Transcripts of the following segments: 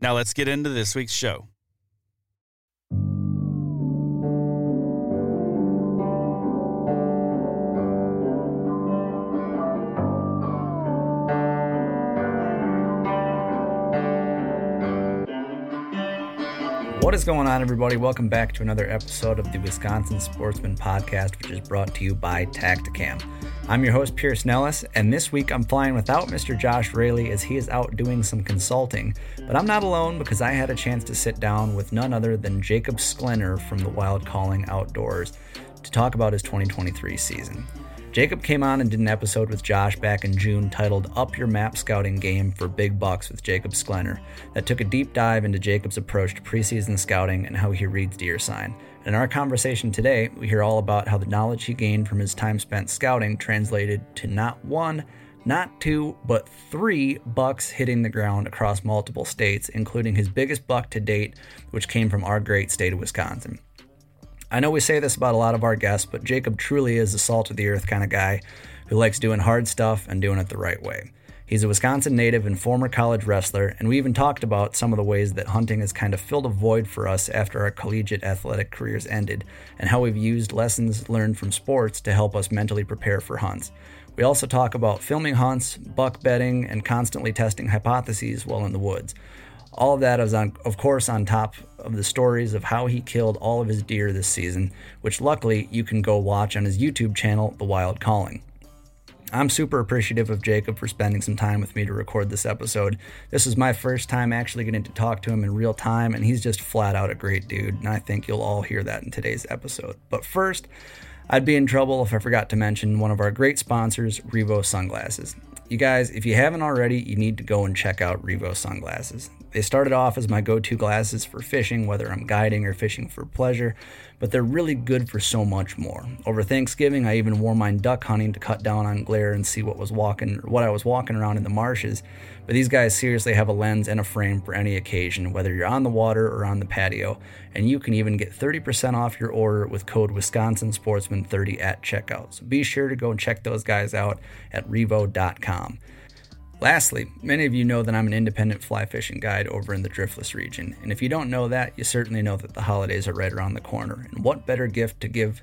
Now let's get into this week's show. What is going on, everybody? Welcome back to another episode of the Wisconsin Sportsman Podcast, which is brought to you by Tactacam. I'm your host, Pierce Nellis, and this week I'm flying without Mr. Josh Raley as he is out doing some consulting. But I'm not alone because I had a chance to sit down with none other than Jacob Sklenar from the Wild Calling Outdoors to talk about his 2023 season. Jacob came on and did an episode with Josh back in June titled Up Your Map Scouting Game for Big Bucks with Jacob Sklenar that took a deep dive into Jacob's approach to preseason scouting and how he reads deer sign. In our conversation today, we hear all about how the knowledge he gained from his time spent scouting translated to not one, not two, but three bucks hitting the ground across multiple states, including his biggest buck to date, which came from our great state of Wisconsin. I know we say this about a lot of our guests, but Jacob truly is a salt of the earth kind of guy who likes doing hard stuff and doing it the right way. He's a Wisconsin native and former college wrestler, and we even talked about some of the ways that hunting has kind of filled a void for us after our collegiate athletic careers ended, and how we've used lessons learned from sports to help us mentally prepare for hunts. We also talk about filming hunts, buck bedding, and constantly testing hypotheses while in the woods. All of that is, on, of course, on top of the stories of how he killed all of his deer this season, which luckily you can go watch on his YouTube channel, The Wild Calling. I'm super appreciative of Jacob for spending some time with me to record this episode. This is my first time actually getting to talk to him in real time, and he's just flat out a great dude, and I think you'll all hear that in today's episode. But first, I'd be in trouble if I forgot to mention one of our great sponsors, Revo Sunglasses. You guys, if you haven't already, you need to go and check out Revo Sunglasses. They started off as my go to glasses for fishing, whether I'm guiding or fishing for pleasure, but they're really good for so much more. Over Thanksgiving, I even wore mine duck hunting to cut down on glare and see what was walking what I was walking around in the marshes. But these guys seriously have a lens and a frame for any occasion, whether you're on the water or on the patio, and you can even get 30% off your order with code Wisconsin Sportsman 30 at checkout. So be sure to go and check those guys out at revo.com. Lastly, many of you know that I'm an independent fly fishing guide over in the Driftless region, and if you don't know that, you certainly know that the holidays are right around the corner. And what better gift to give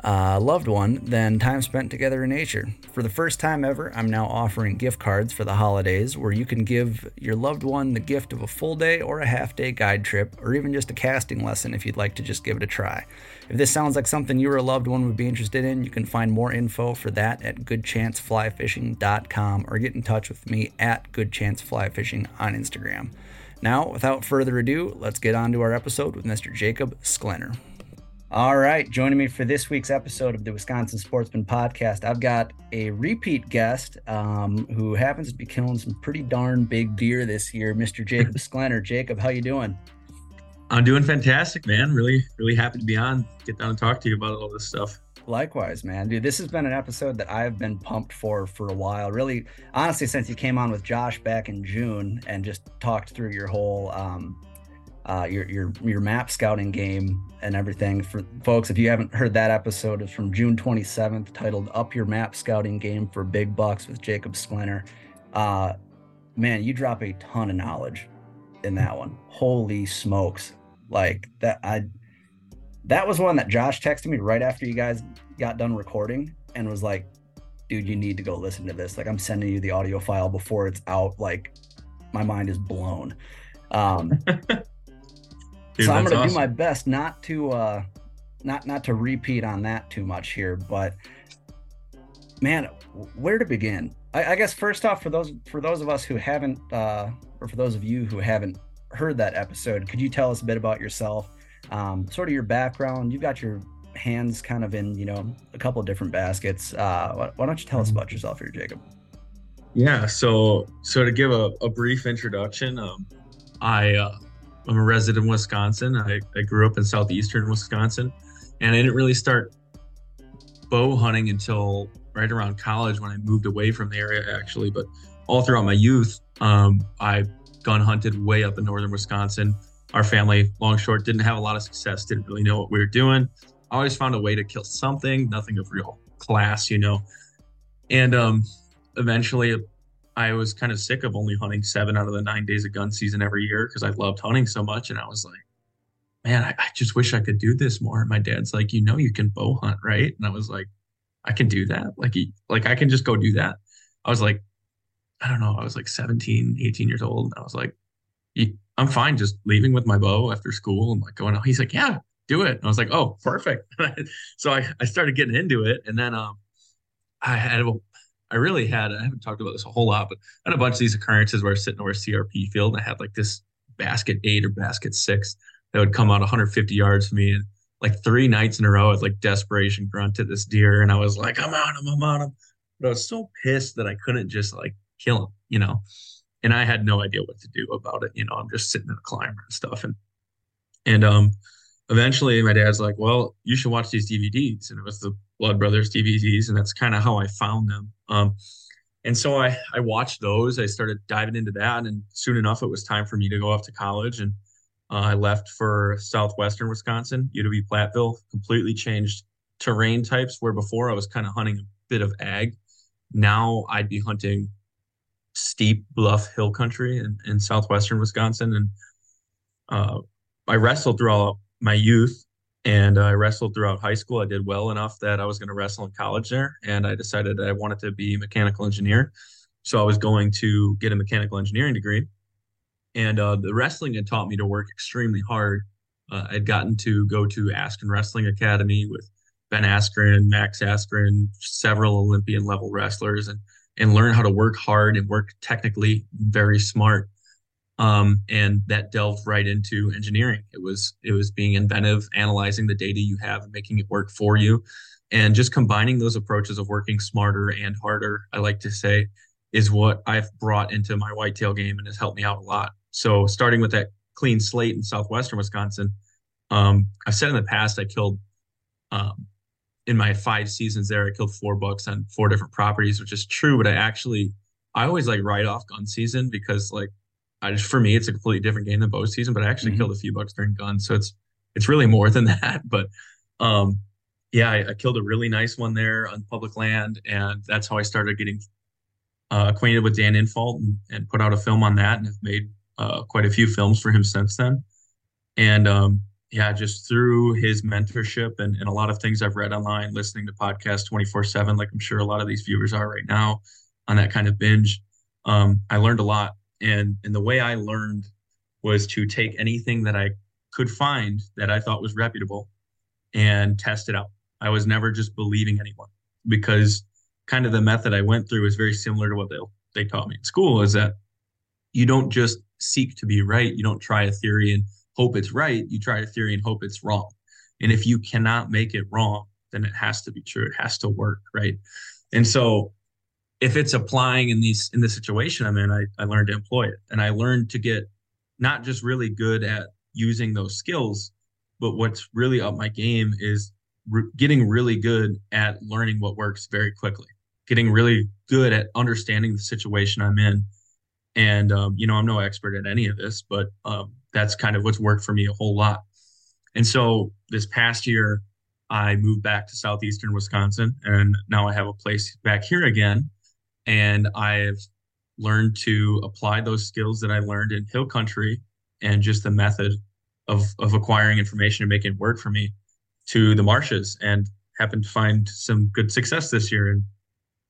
a loved one than time spent together in nature? For the first time ever, I'm now offering gift cards for the holidays where you can give your loved one the gift of a full day or a half day guide trip, or even just a casting lesson if you'd like to just give it a try. If this sounds like something you or a loved one would be interested in, you can find more info for that at goodchanceflyfishing.com or get in touch with me at goodchanceflyfishing on Instagram. Now, without further ado, let's get on to our episode with Mr. Jacob Sklenar. All right, joining me for this week's episode of the Wisconsin Sportsman Podcast, I've got a repeat guest um, who happens to be killing some pretty darn big deer this year, Mr. Jacob Sklenar. Jacob, how you doing? I'm doing fantastic, man. Really, really happy to be on. Get down and talk to you about all this stuff. Likewise, man. Dude, this has been an episode that I've been pumped for for a while. Really, honestly, since you came on with Josh back in June and just talked through your whole um, uh, your your your map scouting game and everything. For folks, if you haven't heard that episode, it's from June 27th, titled "Up Your Map Scouting Game for Big Bucks" with Jacob Sklenar. Uh, man, you drop a ton of knowledge in that one. Holy smokes! Like that, I that was one that Josh texted me right after you guys got done recording and was like, "Dude, you need to go listen to this. Like, I'm sending you the audio file before it's out. Like, my mind is blown." Um, Dude, so I'm gonna awesome. do my best not to uh, not not to repeat on that too much here, but man, where to begin? I, I guess first off, for those for those of us who haven't, uh, or for those of you who haven't heard that episode, could you tell us a bit about yourself, um, sort of your background? You've got your hands kind of in, you know, a couple of different baskets. Uh, why, why don't you tell us about yourself here, Jacob? Yeah. So, so to give a, a brief introduction, um, I, uh, I'm a resident of Wisconsin. I, I grew up in southeastern Wisconsin, and I didn't really start bow hunting until right around college when I moved away from the area, actually. But all throughout my youth, um, I gun hunted way up in northern Wisconsin. Our family, long short, didn't have a lot of success, didn't really know what we were doing. I always found a way to kill something, nothing of real class, you know. And um, eventually, I was kind of sick of only hunting seven out of the nine days of gun season every year because I loved hunting so much. And I was like, man, I, I, just wish I could do this more. And my dad's like, you know, you can bow hunt, right? And I was like, I can do that. Like, like I can just go do that. I was like, I don't know. I was like 17, 18 years old. I was like, I'm fine just leaving with my bow after school and like going, out. he's like, yeah, do it. And I was like, oh, perfect. so I, I started getting into it. And then, um, I had I really had, I haven't talked about this a whole lot, but I had a bunch of these occurrences where I was sitting over a CRP field and I had like this basket eight or basket six that would come out 150 yards from me. And like three nights in a row, with like desperation grunt at this deer. And I was like, I'm on him, I'm on him. But I was so pissed that I couldn't just like kill him, you know? And I had no idea what to do about it. You know, I'm just sitting in a climber and stuff. And, and, um, eventually my dad's like, well, you should watch these DVDs. And it was the Blood Brothers DVDs. And that's kind of how I found them. Um, and so I, I watched those. I started diving into that. And soon enough, it was time for me to go off to college. And uh, I left for southwestern Wisconsin, UW Platteville, completely changed terrain types where before I was kind of hunting a bit of ag. Now I'd be hunting steep bluff hill country in, in southwestern Wisconsin. And uh, I wrestled throughout my youth and I wrestled throughout high school. I did well enough that I was going to wrestle in college there, and I decided I wanted to be a mechanical engineer. So I was going to get a mechanical engineering degree, and uh, the wrestling had taught me to work extremely hard. Uh, I'd gotten to go to Askren Wrestling Academy with Ben Askren, Max Askren, several Olympian level wrestlers, and and learn how to work hard and work technically very smart um, and that delved right into engineering. It was it was being inventive, analyzing the data you have and making it work for you, and just combining those approaches of working smarter and harder. I like to say is what I've brought into my whitetail game and has helped me out a lot. so starting with that clean slate in southwestern Wisconsin, um, I've said in the past I killed um, in my five seasons there, I killed four bucks on four different properties, which is true. But I actually, I always like write off gun season because like, I just for me it's a completely different game than bow season. But I actually mm-hmm. killed a few bucks during gun, so it's it's really more than that. But um, yeah, I, I, killed a really nice one there on public land, and that's how I started getting uh, acquainted with Dan Infalt and, and, put out a film on that, and have made uh, quite a few films for him since then. And um, yeah, just through his mentorship and, and a lot of things I've read online, listening to podcasts 24 7, like I'm sure a lot of these viewers are right now on that kind of binge, um, I learned a lot. And, and the way I learned was to take anything that I could find that I thought was reputable and test it out. I was never just believing anyone because kind of the method I went through is very similar to what they they taught me in school is that you don't just seek to be right. You don't try a theory and hope it's right. You try a theory and hope it's wrong. And if you cannot make it wrong, then it has to be true. It has to work, right? And so if it's applying in these in the situation I'm in, I, I learned to employ it. And I learned to get not just really good at using those skills, but what's really up my game is re- getting really good at learning what works very quickly, getting really good at understanding the situation I'm in. And um, you know, I'm no expert at any of this, but um, that's kind of what's worked for me a whole lot. And so this past year, I moved back to southeastern Wisconsin, and now I have a place back here again. And I've learned to apply those skills that I learned in hill country and just the method of of acquiring information and making it work for me to the marshes, and happened to find some good success this year in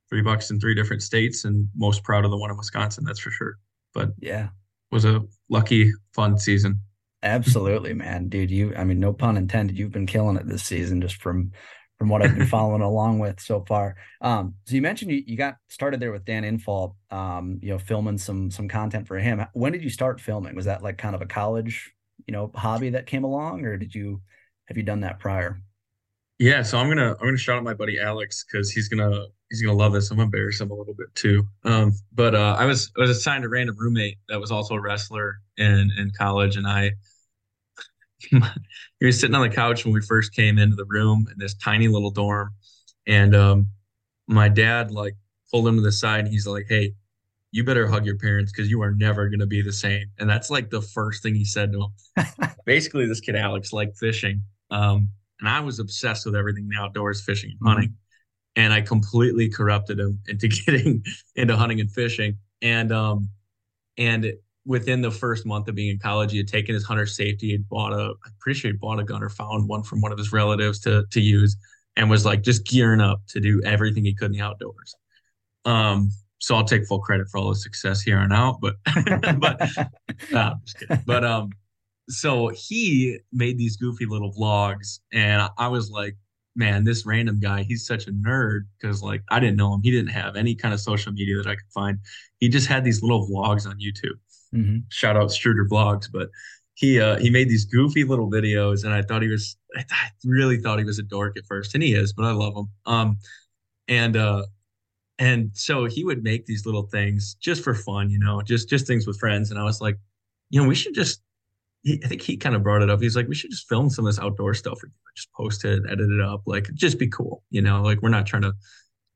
three bucks in three different states, and most proud of the one in Wisconsin, that's for sure. But yeah, was a lucky, fun season. Absolutely, man, dude. You, I mean, no pun intended. You've been killing it this season, just from from what I've been following along with so far. Um, so you mentioned you, you got started there with Dan Infalt, um, you know, filming some some content for him. When did you start filming? Was that like kind of a college, you know, hobby that came along, or did you have you done that prior? Yeah, so I'm gonna I'm gonna shout out my buddy Alex because he's gonna he's gonna love this. I'm gonna embarrass him a little bit too. Um, but uh, I was I was assigned a random roommate that was also a wrestler in in college, and I he was sitting on the couch when we first came into the room in this tiny little dorm, and um, my dad like pulled him to the side, and he's like, "Hey, you better hug your parents because you are never gonna be the same." And that's like the first thing he said to him. Basically, this kid Alex liked fishing. Um, and I was obsessed with everything the outdoors, fishing and hunting. Mm-hmm and I completely corrupted him into getting into hunting and fishing. And um, and within the first month of being in college, he had taken his hunter safety, had bought a, I'm pretty sure he bought a gun or found one from one of his relatives to to use, and was like just gearing up to do everything he could in the outdoors. Um, so I'll take full credit for all the success here and out, but but. But um, so he made these goofy little vlogs, and I was like, man, this random guy, he's such a nerd because like I didn't know him. He didn't have any kind of social media that I could find. He just had these little vlogs on YouTube. Mm-hmm. Shout out Struder Vlogs, but he uh, he made these goofy little videos, and I thought he was I, th- I really thought he was a dork at first, and he is, but I love him. Um, and uh, and so he would make these little things just for fun, you know, just just things with friends, and I was like, you know, we should just he, I think he kind of brought it up. He's like, we should just film some of this outdoor stuff or just post it, edit it up, like just be cool, you know. Like we're not trying to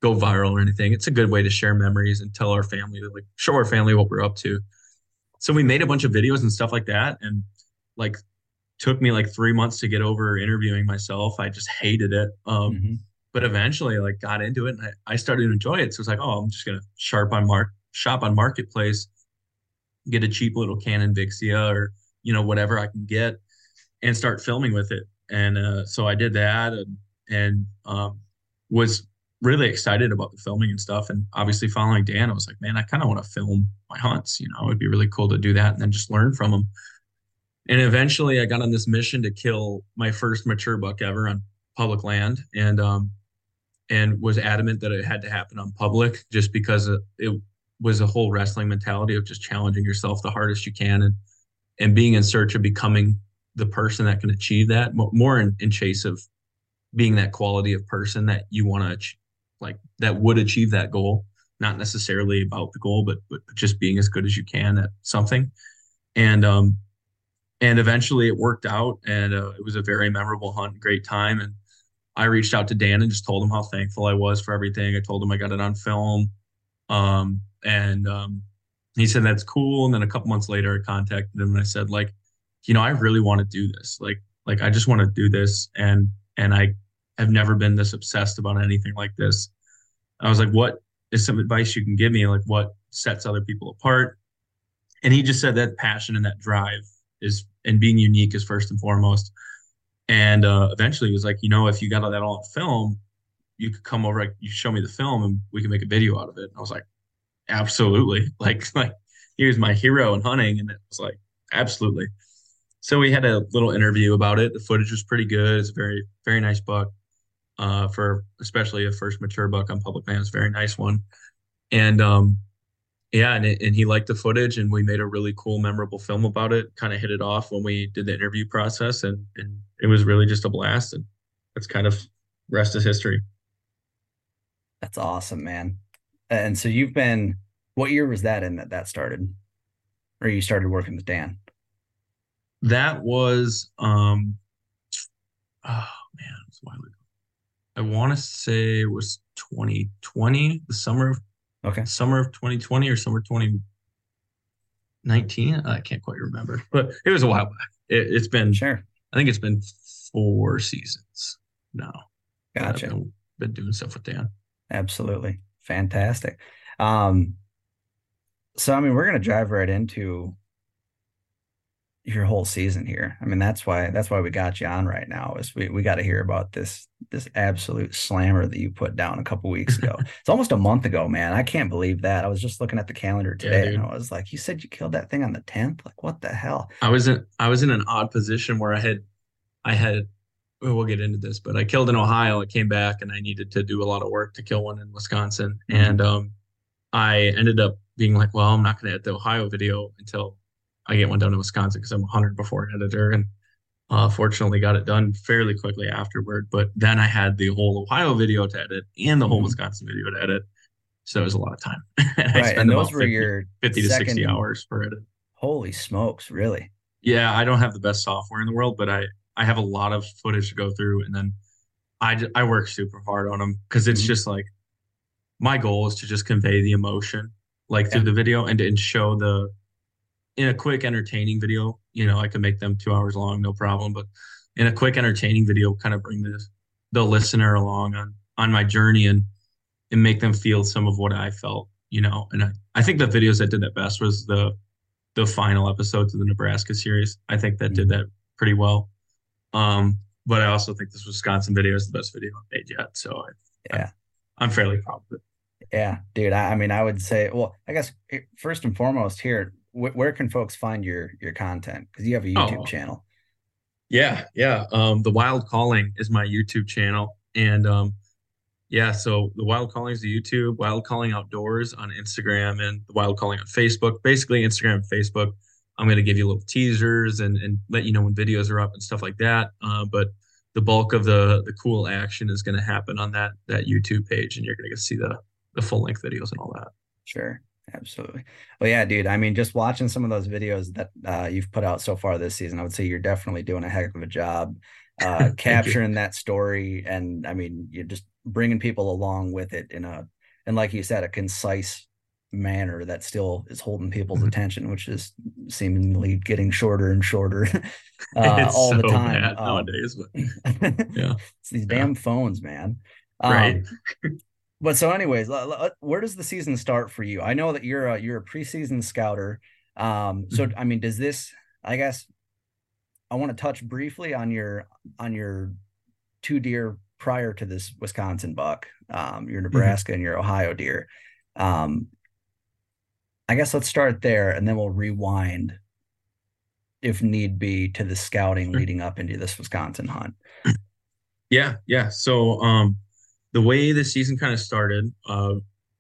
go viral or anything. It's a good way to share memories and tell our family, like show our family what we're up to. So we made a bunch of videos and stuff like that, and like took me like three months to get over interviewing myself. I just hated it. Um, mm-hmm. But eventually, like got into it, and I, I started to enjoy it. So it's like, oh, I'm just gonna sharp on mark shop on marketplace, get a cheap little Canon Vixia or you know whatever I can get and start filming with it. And uh, so I did that and and um, was really excited about the filming and stuff. And obviously following Dan, I was like, man, I kind of want to film my hunts. You know, it'd be really cool to do that and then just learn from them. And eventually, I got on this mission to kill my first mature buck ever on public land, and um, and was adamant that it had to happen on public, just because it was a whole wrestling mentality of just challenging yourself the hardest you can and and being in search of becoming the person that can achieve that more in, in chase of being that quality of person that you want to like that would achieve that goal not necessarily about the goal but, but just being as good as you can at something and um, and eventually it worked out, and uh, it was a very memorable hunt, great time, and I reached out to Dan and just told him how thankful I was for everything. I told him I got it on film, um, and um, he said that's cool. And then a couple months later, I contacted him and I said like, you know, I really want to do this. Like, like I just want to do this, and and I have never been this obsessed about anything like this. I was like, what is some advice you can give me? Like, what sets other people apart? And he just said that passion and that drive is and being unique is first and foremost. And uh, eventually, he was like, you know, if you got that all on film, you could come over, like, you show me the film, and we can make a video out of it. And I was like, absolutely, like, like he was my hero in hunting, and it was like, absolutely. So we had a little interview about it. The footage was pretty good. It's a very, very nice buck uh, for especially a first mature buck on public land. It's a very nice one. And um, yeah, and, it, and he liked the footage, and we made a really cool, memorable film about it. Kind of hit it off when we did the interview process, and and it was really just a blast. And that's kind of rest is history. That's awesome, man. And so you've been. What year was that in that that started, or you started working with Dan? That was um. Oh man, it was a while ago. I want to say it was 2020, the summer of Okay. Summer of 2020 or summer 2019. I can't quite remember, but it was a while back. It, has been, sure. I think it's been four seasons now. Gotcha. I've been, been doing stuff with Dan. Absolutely. Fantastic. Um, so, I mean, we're going to drive right into your whole season here. I mean, that's why that's why we got you on right now. Is we, we got to hear about this this absolute slammer that you put down a couple weeks ago. it's almost a month ago, man. I can't believe that. I was just looking at the calendar today yeah, and I was like, you said you killed that thing on the 10th? Like what the hell? I was in I was in an odd position where I had I had well, get into this, but I killed in Ohio. I came back and I needed to do a lot of work to kill one in Wisconsin. Mm-hmm. And um I ended up being like, well, I'm not going to hit the Ohio video until I get one done in Wisconsin because I'm a hunter before editor, and uh, fortunately got it done fairly quickly afterward. But then I had the whole Ohio video to edit and the whole mm-hmm. Wisconsin video to edit, so it was a lot of time. and right, and those were 50, your 50 to 60 hours for edit. Holy smokes, really? Yeah, I don't have the best software in the world, but I I have a lot of footage to go through, and then I I work super hard on them because it's mm-hmm. just like my goal is to just convey the emotion like yeah. through the video and, and show the in a quick entertaining video you know i could make them two hours long no problem but in a quick entertaining video kind of bring the the listener along on on my journey and and make them feel some of what i felt you know and i, I think the videos that did that best was the the final episodes of the nebraska series i think that did mm-hmm. that pretty well um but i also think this wisconsin video is the best video i've made yet so I, yeah I'm, I'm fairly proud of it yeah, dude. I, I, mean, I would say, well, I guess eh, first and foremost here, wh- where can folks find your your content? Because you have a YouTube oh. channel. Yeah, yeah. Um, the Wild Calling is my YouTube channel, and um, yeah, so the Wild Calling is the YouTube, Wild Calling Outdoors on Instagram, and the Wild Calling on Facebook. Basically, Instagram Facebook. I'm going to give you little teasers and and let you know when videos are up and stuff like that. Uh, but the bulk of the the cool action is going to happen on that that YouTube page, and you're going to see the the full length videos and all that. Sure. Absolutely. Well, yeah, dude. I mean, just watching some of those videos that uh, you've put out so far this season, I would say you're definitely doing a heck of a job uh, capturing that story. And I mean, you're just bringing people along with it in a, and like you said, a concise manner that still is holding people's mm-hmm. attention, which is seemingly getting shorter and shorter uh, all so the time um, nowadays. But yeah, it's these damn phones, man. Um, right but so anyways where does the season start for you i know that you're a you're a preseason scouter um so mm-hmm. i mean does this i guess i want to touch briefly on your on your two deer prior to this wisconsin buck um your mm-hmm. nebraska mm-hmm. and your ohio deer um i guess let's start there and then we'll rewind if need be to the scouting leading up into this wisconsin hunt yeah yeah so um the way the season kind of started, uh,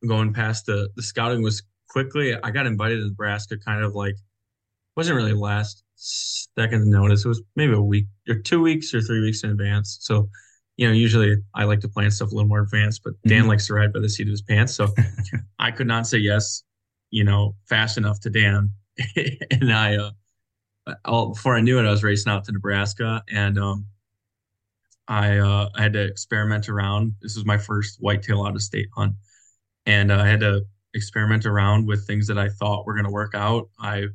going past the the scouting was quickly. I got invited to Nebraska, kind of like wasn't really last second notice. It was maybe a week or two weeks or three weeks in advance. So, you know, usually I like to plan stuff a little more advanced, but Dan mm-hmm. likes to ride by the seat of his pants. So I could not say yes, you know, fast enough to Dan. and I uh I'll, before I knew it, I was racing out to Nebraska, and um, I uh, I had to experiment around. This was my first whitetail out of state hunt, and uh, I had to experiment around with things that I thought were going to work out. I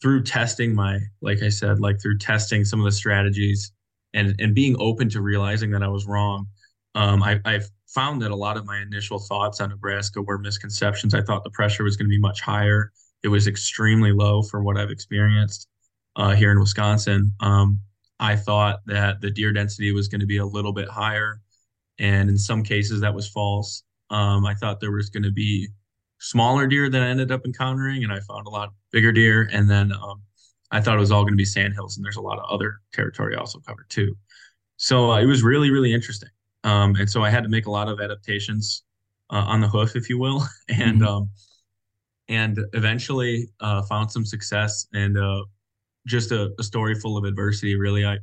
through testing my, like I said, like through testing some of the strategies and and being open to realizing that I was wrong. Um, I, I found that a lot of my initial thoughts on Nebraska were misconceptions. I thought the pressure was going to be much higher. It was extremely low for what I've experienced uh, here in Wisconsin. Um, I thought that the deer density was going to be a little bit higher, and in some cases that was false. Um, I thought there was going to be smaller deer that I ended up encountering, and I found a lot bigger deer. And then um, I thought it was all going to be sandhills, and there's a lot of other territory also covered too. So uh, it was really, really interesting. Um, and so I had to make a lot of adaptations uh, on the hoof, if you will, and mm-hmm. um, and eventually uh, found some success and uh, just a, a, story full of adversity. Really, I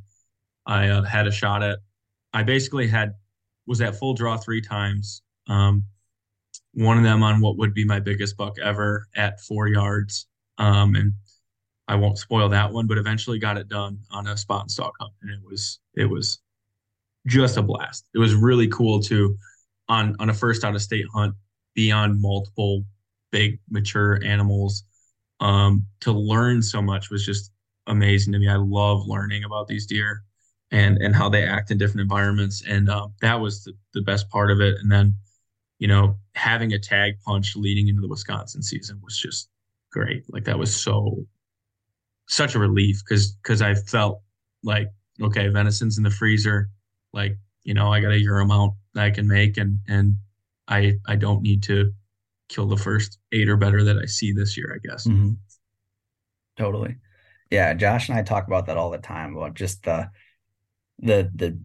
I uh, had a shot at. I basically had was at full draw three times. Um, one of them on what would be my biggest buck ever at four yards. Um, and I won't spoil that one, but eventually got it done on a spot and stalk hunt, and it was it was just a blast. It was really cool to on on a first out of state hunt beyond multiple big mature animals. Um, to learn so much was just amazing to me. I love learning about these deer and and how they act in different environments, and uh, that was the, the best part of it. And then, you know, having a tag punch leading into the Wisconsin season was just great. Like that was so such a relief because because I felt like okay, venison's in the freezer like you know i got a euro amount that i can make and and i i don't need to kill the first eight or better that i see this year i guess mm-hmm. totally yeah josh and i talk about that all the time about just the the the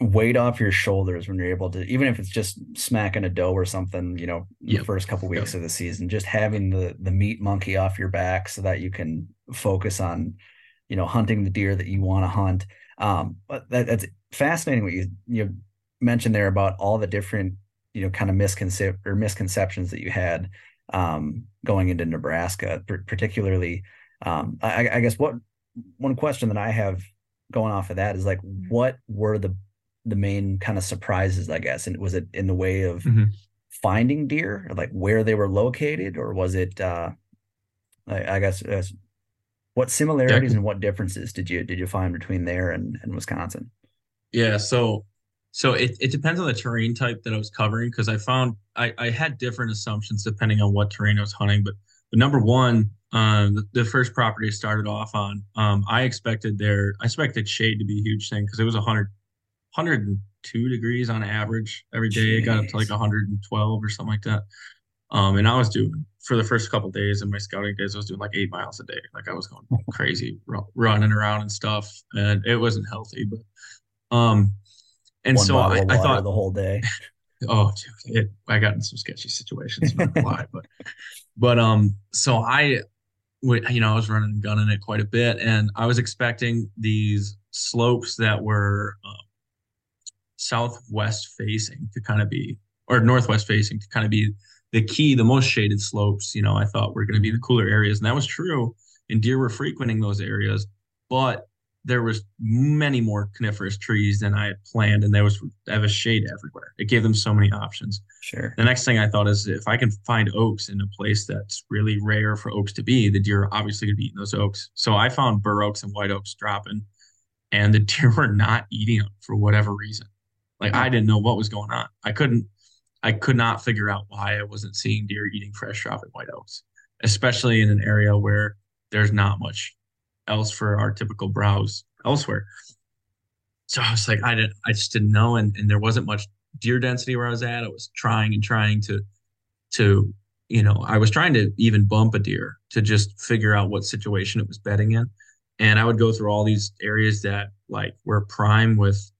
weight off your shoulders when you're able to even if it's just smacking a doe or something you know yep. the first couple weeks yep. of the season just having the the meat monkey off your back so that you can focus on you know hunting the deer that you want to hunt um but that, that's fascinating what you you mentioned there about all the different you know kind of misconceptions or misconceptions that you had um, going into Nebraska, particularly. Um, I, I, guess what one question that I have going off of that is like, what were the the main kind of surprises? I guess, and was it in the way of mm-hmm. finding deer, or like where they were located, or was it? Uh, I, I guess uh, what similarities yeah, and what differences did you did you find between there and, and Wisconsin? Yeah, so so it, it depends on the terrain type that I was covering because I found I, I had different assumptions depending on what terrain I was hunting. But but number one, um, the, the first property I started off on, um, I expected there I expected shade to be a huge thing because it was 100, 102 degrees on average every day. Jeez. It got up to like 112 or something like that. Um, and I was doing for the first couple days in my scouting days, I was doing like eight miles a day. Like I was going crazy, running around and stuff, and it wasn't healthy. But um, and One so I, I, thought the whole day. Oh, dude, it, I got in some sketchy situations, not lie, but but um, so I, you know, I was running and gunning it quite a bit, and I was expecting these slopes that were uh, southwest facing to kind of be, or northwest facing to kind of be the key, the most shaded slopes. You know, I thought were going to be the cooler areas, and that was true. And deer were frequenting those areas, but there was many more coniferous trees than I had planned, and there was there was shade everywhere. It gave them so many options. Sure. The next thing I thought is if I can find oaks in a place that's really rare for oaks to be, the deer are obviously going to be eating those oaks. So I found bur oaks and white oaks dropping, and the deer were not eating them for whatever reason. Like I hmm. didn't know what was going on. I couldn't, I could not figure out why I wasn't seeing deer eating fresh dropping white oaks, especially in an area where there's not much else for our typical browse elsewhere. So I was like, I didn't, I just didn't know, and and there wasn't much deer density where I was at. I was trying and trying to, to, you know, I was trying to even bump a deer to just figure out what situation it was bedding in, and I would go through all these areas that like were prime with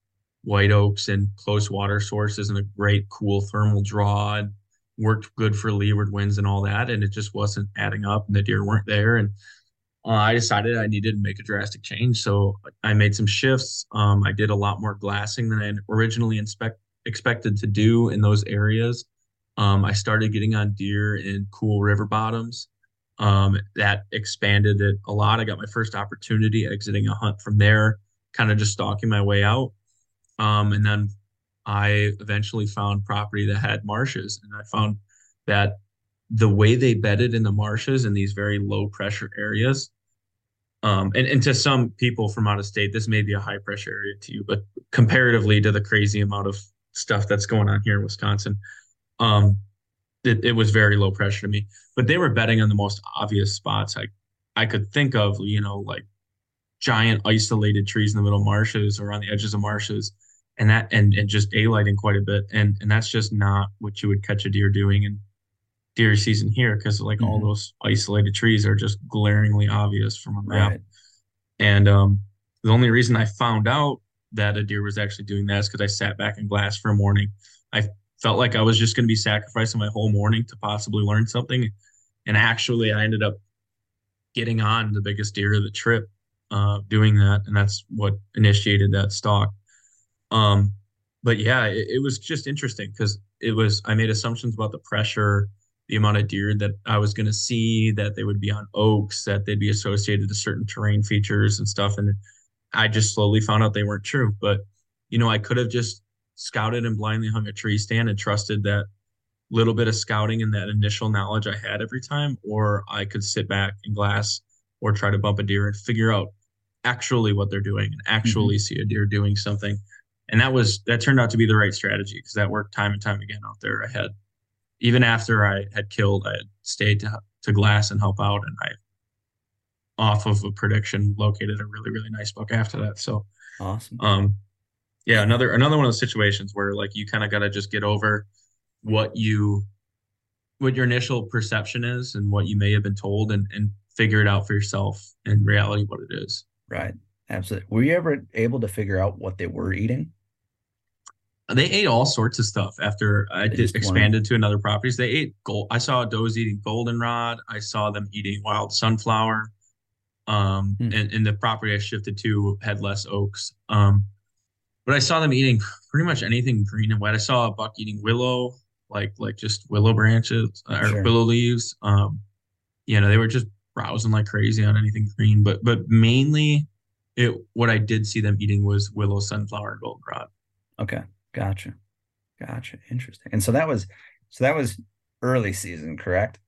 white oaks and close water sources and a great cool thermal draw and worked good for leeward winds and all that, and it just wasn't adding up, and the deer weren't there, and uh, I decided I needed to make a drastic change. So I made some shifts. Um, I did a lot more glassing than I originally inspect, expected to do in those areas. Um, I started getting on deer in cool river bottoms. Um, that expanded it a lot. I got my first opportunity exiting a hunt from there, kind of just stalking my way out. Um, and then I eventually found property that had marshes, and I found that the way they bedded in the marshes in these very low pressure areas. Um, and, and to some people from out of state, this may be a high pressure area to you, but comparatively to the crazy amount of stuff that's going on here in Wisconsin, um, it, it was very low pressure to me. But they were betting on the most obvious spots I, I could think of, you know, like giant isolated trees in the middle marshes or on the edges of marshes and that and and just daylighting quite a bit and and that's just not what you would catch a deer doing in deer season here because like mm-hmm. all those isolated trees are just glaringly obvious from a map right. and um the only reason i found out that a deer was actually doing that is because i sat back in glass for a morning i felt like i was just going to be sacrificing my whole morning to possibly learn something and actually i ended up getting on the biggest deer of the trip uh, doing that and that's what initiated that stalk um, but yeah, it, it was just interesting because it was I made assumptions about the pressure, the amount of deer that I was going to see, that they would be on oaks, that they'd be associated to certain terrain features and stuff, and I just slowly found out they weren't true. But you know, I could have just scouted and blindly hung a tree stand and trusted that little bit of scouting and that initial knowledge I had every time, or I could sit back in glass or try to bump a deer and figure out actually what they're doing and actually mm-hmm. see a deer doing something and that was that turned out to be the right strategy because that worked time and time again out there. I had even after I had killed, I had stayed to to glass and help out, and I off of a prediction located a really really nice book after that. So awesome. Um, yeah, another another one of those situations where like you kind of got to just get over what you what your initial perception is and what you may have been told and and figure it out for yourself in reality what it is. Right. Absolutely. Were you ever able to figure out what they were eating? They ate all sorts of stuff after I did expanded to another properties. They ate gold. I saw does eating goldenrod. I saw them eating wild sunflower. Um, hmm. and, and the property I shifted to had less oaks. Um, but I saw them eating pretty much anything green and wet. I saw a buck eating willow, like like just willow branches or sure. willow leaves. Um, you know, they were just browsing like crazy on anything green, but but mainly it what I did see them eating was willow, sunflower, and goldenrod. Okay, gotcha, gotcha. Interesting. And so that was so that was early season, correct?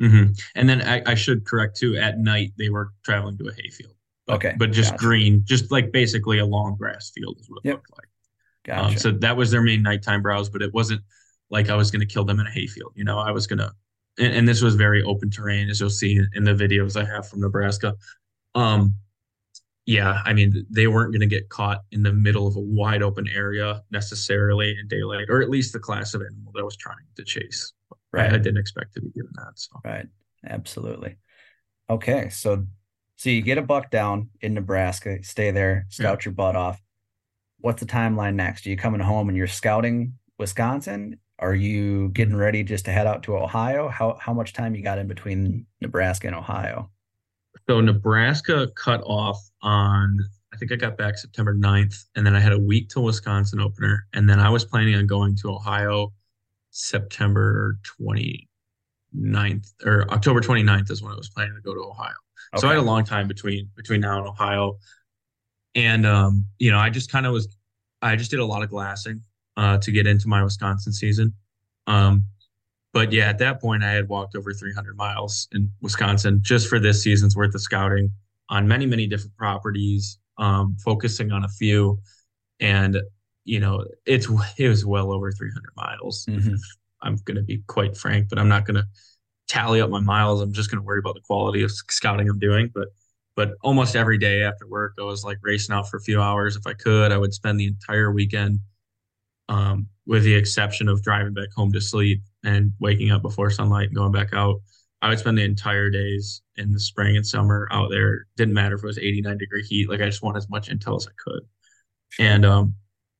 Mm-hmm. And then I, I, should correct too. At night, they were traveling to a hayfield. But, okay, but just gotcha. green, just like basically a long grass field is what it yep. looked like. Um, gotcha. Um, so that was their main nighttime browse, but it wasn't like I was going to kill them in a hayfield. You know, I was going to, and, this was very open terrain, as you'll see in the videos I have from Nebraska. Um, yeah, I mean, they weren't going to get caught in the middle of a wide open area necessarily in daylight, or at least the class of animal that I was trying to chase. Right. I, I didn't expect to be given that. So. Right. Absolutely. Okay. So, so you get a buck down in Nebraska, stay there, scout yeah. your butt off. What's the timeline next? Are you coming home and you're scouting Wisconsin? Are you getting ready just to head out to Ohio? How how much time you got in between Nebraska and Ohio? So Nebraska cut off on I think I got back September 9th and then I had a week till Wisconsin opener and then I was planning on going to Ohio September 29th or October 29th is when I was planning to go to Ohio. Okay. So I had a long time between between now and Ohio. And um, you know, I just kind of was I just did a lot of glassing uh, to get into my Wisconsin season. Um, but yeah, at that point, I had walked over 300 miles in Wisconsin just for this season's worth of scouting on many, many different properties, um, focusing on a few. And, you know, it's it was well over 300 miles. Mm-hmm. I'm going to be quite frank, but I'm not going to tally up my miles. I'm just going to worry about the quality of scouting I'm doing. But but almost every day after work, I was like racing out for a few hours if I could. I would spend the entire weekend, um, with the exception of driving back home to sleep and waking up before sunlight and going back out. I would spend the entire days in the spring and summer out there. Didn't matter if it was 89 degree heat. Like I just want as much intel as I could. And um,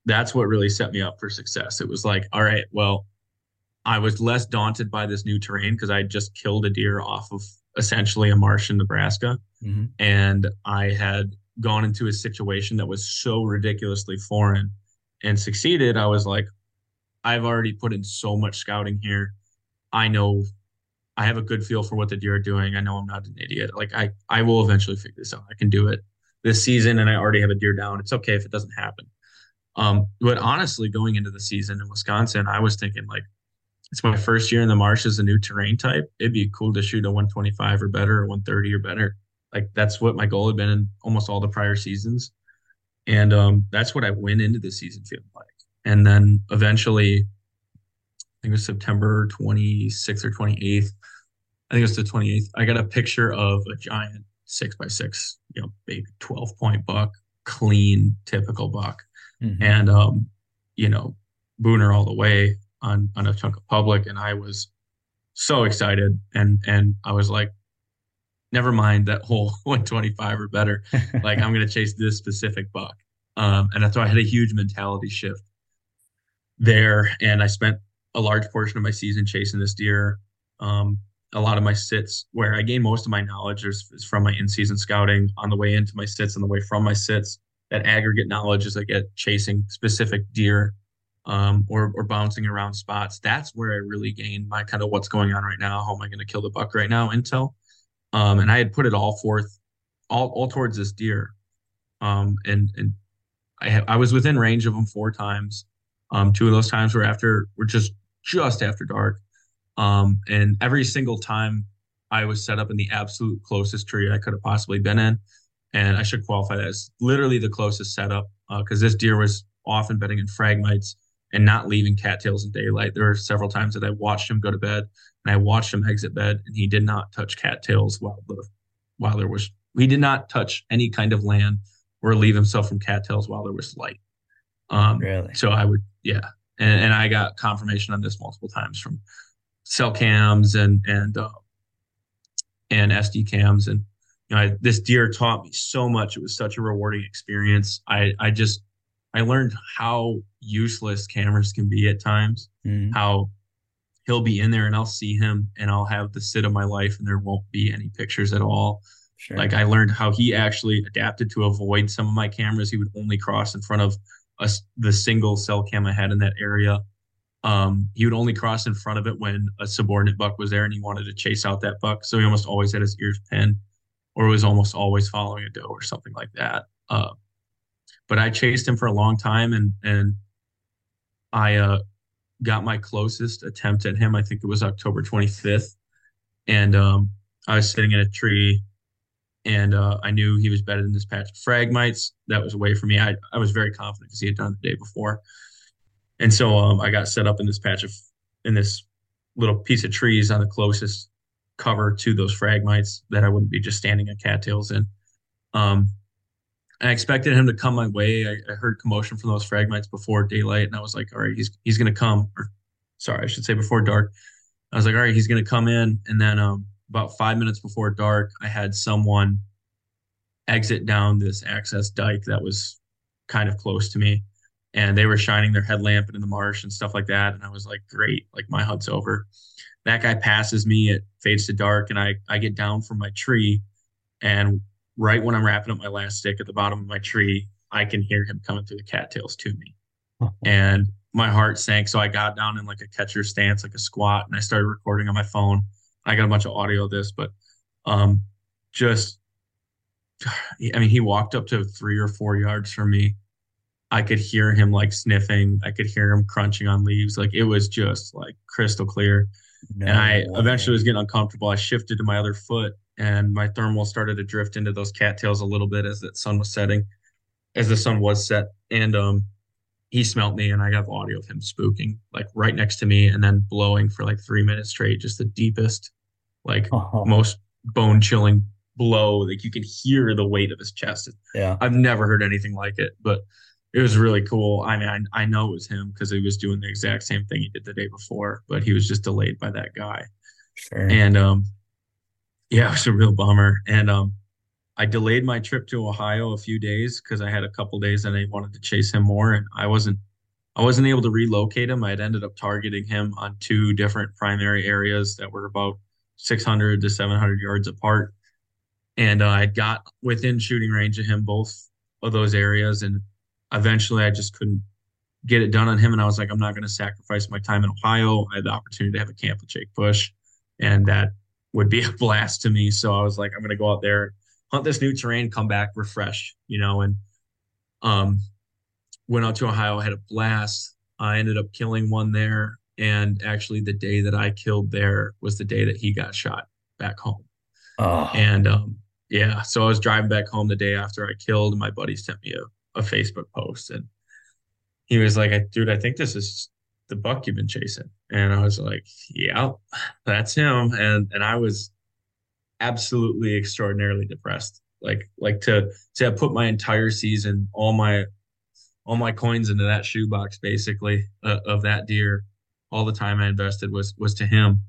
that's what really set me up for success. It was like, all right, well, I was less daunted by this new terrain because I just killed a deer off of essentially a marsh in Nebraska. Mm-hmm. And I had gone into a situation that was so ridiculously foreign and succeeded. I was like, I've already put in so much scouting here. I know I have a good feel for what the deer are doing. I know I'm not an idiot. Like I, I will eventually figure this out. I can do it this season, and I already have a deer down. It's okay if it doesn't happen. Um, but honestly, going into the season in Wisconsin, I was thinking like, it's my first year in the marsh as a new terrain type. It'd be cool to shoot a 125 or better, or 130 or better. Like that's what my goal had been in almost all the prior seasons, and um, that's what I went into the season feeling like. And then eventually, I think it was September 26th or 28th. I think it was the 28th. I got a picture of a giant six by six, you know, big 12 point buck, clean, typical buck. Mm-hmm. And, um, you know, Booner all the way on, on a chunk of public. And I was so excited. And, and I was like, never mind that whole 125 or better. like I'm going to chase this specific buck. Um, and that's why I had a huge mentality shift there. And I spent a large portion of my season chasing this deer. Um, a lot of my sits, where I gain most of my knowledge, is, is from my in-season scouting on the way into my sits and the way from my sits. That aggregate knowledge as I get chasing specific deer um, or, or bouncing around spots. That's where I really gain my kind of what's going on right now. How am I going to kill the buck right now? Intel. Um, and I had put it all forth, all, all towards this deer. Um, and and I, I was within range of them four times. Um, two of those times were after were just just after dark. Um, and every single time I was set up in the absolute closest tree I could have possibly been in. And I should qualify that as literally the closest setup because uh, this deer was often bedding in phragmites and not leaving cattails in daylight. There were several times that I watched him go to bed and I watched him exit bed and he did not touch cattails while the while there was he did not touch any kind of land or leave himself from cattails while there was light. Um, really? So I would, yeah, and, and I got confirmation on this multiple times from cell cams and and uh, and SD cams, and you know I, this deer taught me so much. It was such a rewarding experience. I I just I learned how useless cameras can be at times. Mm-hmm. How he'll be in there and I'll see him and I'll have the sit of my life and there won't be any pictures at all. Sure. Like I learned how he actually adapted to avoid some of my cameras. He would only cross in front of a, the single cell cam I had in that area. Um, he would only cross in front of it when a subordinate buck was there and he wanted to chase out that buck. So he almost always had his ears pinned or was almost always following a doe or something like that. Uh, but I chased him for a long time and, and I, uh, got my closest attempt at him. I think it was October 25th. And, um, I was sitting in a tree and uh, I knew he was better than this patch of phragmites. That was away from me. I, I was very confident because he had done it the day before. And so um, I got set up in this patch of, in this little piece of trees on the closest cover to those phragmites that I wouldn't be just standing on cattails in. Um, I expected him to come my way. I, I, heard commotion from those phragmites before daylight, and I was like, "All right, he's he's gonna come." Or, sorry, I should say before dark. I was like, "All right, he's gonna come in." And then um, about five minutes before dark, I had someone exit down this access dike that was kind of close to me. And they were shining their headlamp into the marsh and stuff like that. And I was like, great, like my hunt's over. That guy passes me, it fades to dark, and I, I get down from my tree. And right when I'm wrapping up my last stick at the bottom of my tree, I can hear him coming through the cattails to me. and my heart sank. So I got down in like a catcher stance, like a squat, and I started recording on my phone. I got a bunch of audio of this, but um, just, I mean, he walked up to three or four yards from me. I could hear him like sniffing. I could hear him crunching on leaves. Like it was just like crystal clear. No and I eventually was getting uncomfortable. I shifted to my other foot and my thermal started to drift into those cattails a little bit as the sun was setting, as the sun was set. And um, he smelt me and I got audio of him spooking like right next to me and then blowing for like three minutes straight, just the deepest, like uh-huh. most bone chilling blow. Like you can hear the weight of his chest. Yeah. I've never heard anything like it, but it was really cool. I mean, I, I know it was him because he was doing the exact same thing he did the day before, but he was just delayed by that guy. Sure. And um, yeah, it was a real bummer. And um, I delayed my trip to Ohio a few days because I had a couple days and I wanted to chase him more, and I wasn't I wasn't able to relocate him. I had ended up targeting him on two different primary areas that were about 600 to 700 yards apart, and uh, I got within shooting range of him both of those areas, and eventually I just couldn't get it done on him, and I was like, I'm not going to sacrifice my time in Ohio. I had the opportunity to have a camp with Jake Bush and that would be a blast to me. So I was like, I'm gonna go out there, hunt this new terrain, come back refreshed, you know, and um, went out to Ohio, had a blast. I ended up killing one there, and actually, the day that I killed there was the day that he got shot back home. Oh. And um, yeah, so I was driving back home the day after I killed, and my buddy sent me a, a Facebook post, and he was like, "Dude, I think this is the buck you've been chasing," and I was like, "Yeah, that's him," and and I was absolutely extraordinarily depressed. Like like to to put my entire season all my all my coins into that shoebox basically uh, of that deer all the time i invested was was to him.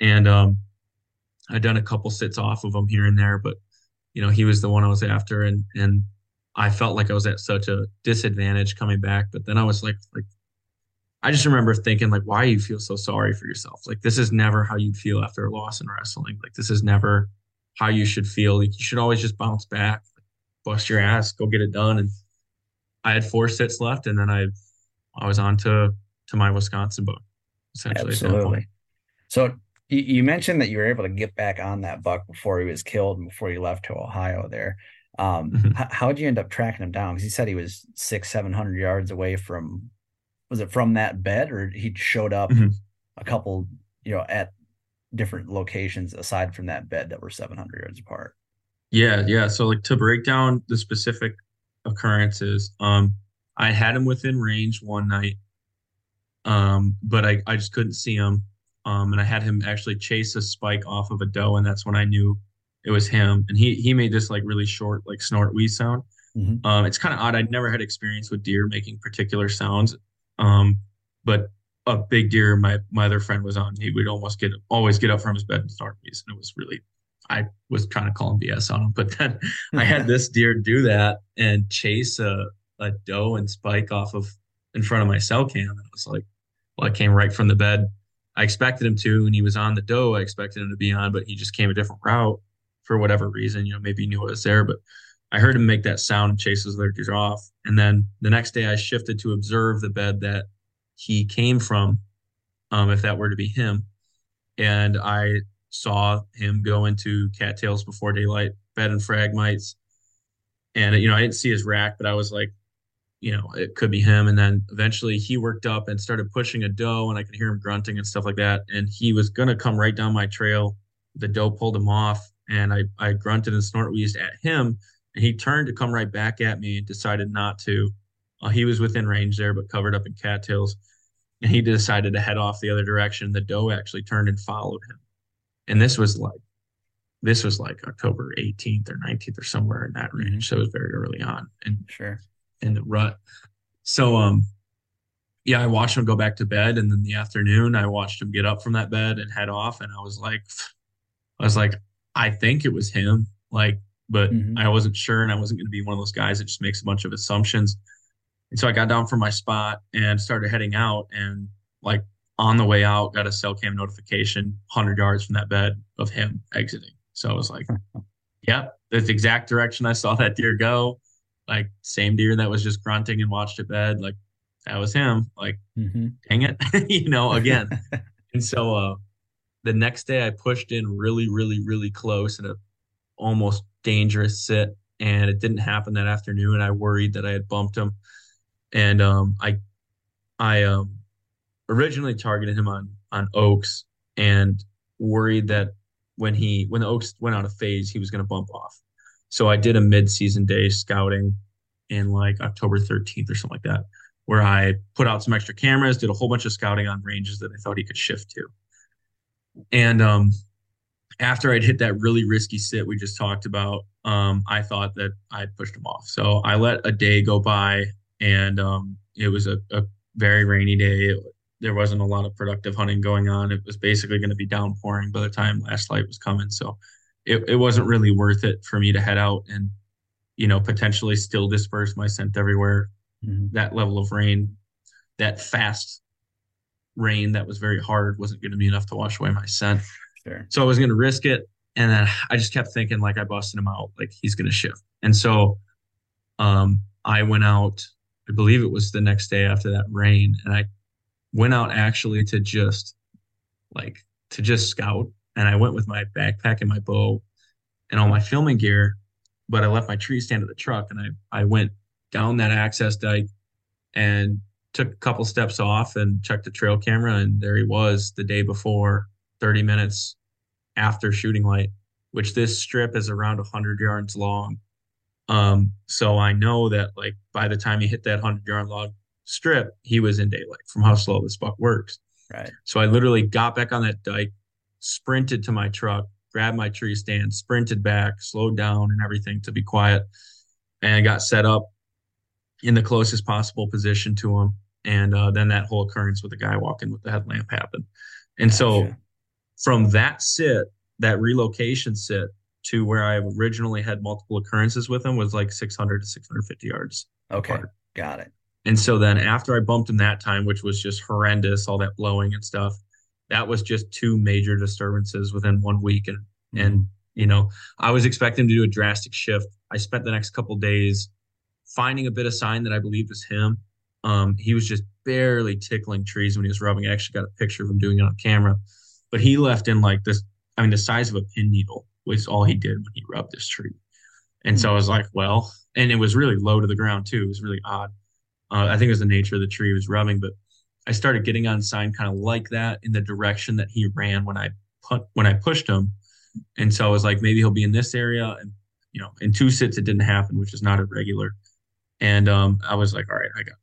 And um i'd done a couple sits off of him here and there but you know he was the one i was after. And and i felt like i was at such a disadvantage coming back but then i was like like i just remember thinking like why you feel so sorry for yourself like this is never how you'd feel after a loss in wrestling like this is never how you should feel. Like you should always just bounce back, bust your ass, go get it done. And I had four sits left, and then I I was on to to my Wisconsin book. Essentially, absolutely. So you mentioned that you were able to get back on that buck before he was killed and before you left to Ohio. There, um, mm-hmm. how did you end up tracking him down? Because he said he was six, seven hundred yards away from. Was it from that bed, or he showed up mm-hmm. a couple, you know, at different locations aside from that bed that were 700 yards apart? Yeah, yeah. So like to break down the specific occurrences, um, I had him within range one night, um, but I, I just couldn't see him. Um, and I had him actually chase a spike off of a doe, and that's when I knew it was him. And he he made this like really short like snort wee sound. Mm-hmm. Um, it's kind of odd. I'd never had experience with deer making particular sounds. Um, but a big deer my my other friend was on, he would almost get always get up from his bed and start me. And it was really I was trying to call him BS on him, but then I had this deer do that and chase a, a doe and spike off of in front of my cell cam. And I was like, well, I came right from the bed. I expected him to, and he was on the doe. I expected him to be on, but he just came a different route for whatever reason. You know, maybe he knew I was there, but I heard him make that sound and chase his deer off. And then the next day I shifted to observe the bed that he came from, um, if that were to be him. And I saw him go into cattails before daylight, bed and phragmites. And, you know, I didn't see his rack, but I was like, you know, it could be him. And then eventually he worked up and started pushing a doe, and I could hear him grunting and stuff like that. And he was going to come right down my trail. The doe pulled him off, and I, I grunted and snort wheezed at him. And he turned to come right back at me and decided not to. Uh, he was within range there, but covered up in cattails and he decided to head off the other direction. The doe actually turned and followed him. And this was like, this was like October 18th or 19th or somewhere in that range. Mm-hmm. So it was very early on and sure in the rut. So, um, yeah, I watched him go back to bed. And then the afternoon, I watched him get up from that bed and head off. And I was like, I was like, I think it was him. Like, but mm-hmm. I wasn't sure. And I wasn't going to be one of those guys that just makes a bunch of assumptions. And so I got down from my spot and started heading out. And like on the way out, got a cell cam notification 100 yards from that bed of him exiting. So I was like, yep, that's the exact direction I saw that deer go. Like, same deer that was just grunting and watched it bed. Like, that was him. Like, mm-hmm. dang it, you know, again. and so uh, the next day I pushed in really, really, really close and a almost dangerous sit. And it didn't happen that afternoon. And I worried that I had bumped him and um, I I um, originally targeted him on on Oaks and worried that when he when the Oaks went out of phase, he was going to bump off. So I did a mid season day scouting in like October 13th or something like that, where I put out some extra cameras, did a whole bunch of scouting on ranges that I thought he could shift to. And um, after I'd hit that really risky sit we just talked about, um, I thought that I'd pushed him off. So I let a day go by and um, it was a, a, very rainy day. It, there wasn't a lot of productive hunting going on. It was basically going to be downpouring by the time last light was coming. So it, it wasn't really worth it for me to head out and, you know, potentially still disperse my scent everywhere. Mm-hmm. That level of rain, that fast rain that was very hard wasn't going to be enough to wash away my scent. Sure. So I was going to risk it. And then I just kept thinking like I busted him out, like he's going to shift. And so um, I went out I believe it was the next day after that rain, and I went out actually to just like to just scout and I went with my backpack and my bow and all my filming gear, but I left my tree stand at the truck and I I went down that access dike and took a couple steps off and checked the trail camera and there he was the day before 30 minutes after shooting light which this strip is around 100 yards long um, so i know that like by the time he hit that 100 yard long strip he was in daylight from how slow this buck works right so i literally got back on that dike sprinted to my truck grabbed my tree stand sprinted back slowed down and everything to be quiet and got set up in the closest possible position to him. And uh, then that whole occurrence with the guy walking with the headlamp happened. And gotcha. so from that sit, that relocation sit to where I originally had multiple occurrences with him was like 600 to 650 yards. Okay. Apart. Got it. And so then after I bumped him that time, which was just horrendous, all that blowing and stuff, that was just two major disturbances within one week. And, mm-hmm. and, you know, I was expecting to do a drastic shift. I spent the next couple days finding a bit of sign that I believe was him. Um, he was just barely tickling trees when he was rubbing. I actually got a picture of him doing it on camera, but he left in like this. I mean, the size of a pin needle was all he did when he rubbed this tree. And so I was like, well, and it was really low to the ground too. It was really odd. Uh, I think it was the nature of the tree he was rubbing, but I started getting on sign kind of like that in the direction that he ran when I put when I pushed him. And so I was like, maybe he'll be in this area. And you know, in two sits it didn't happen, which is not irregular. And um, I was like, all right, I got,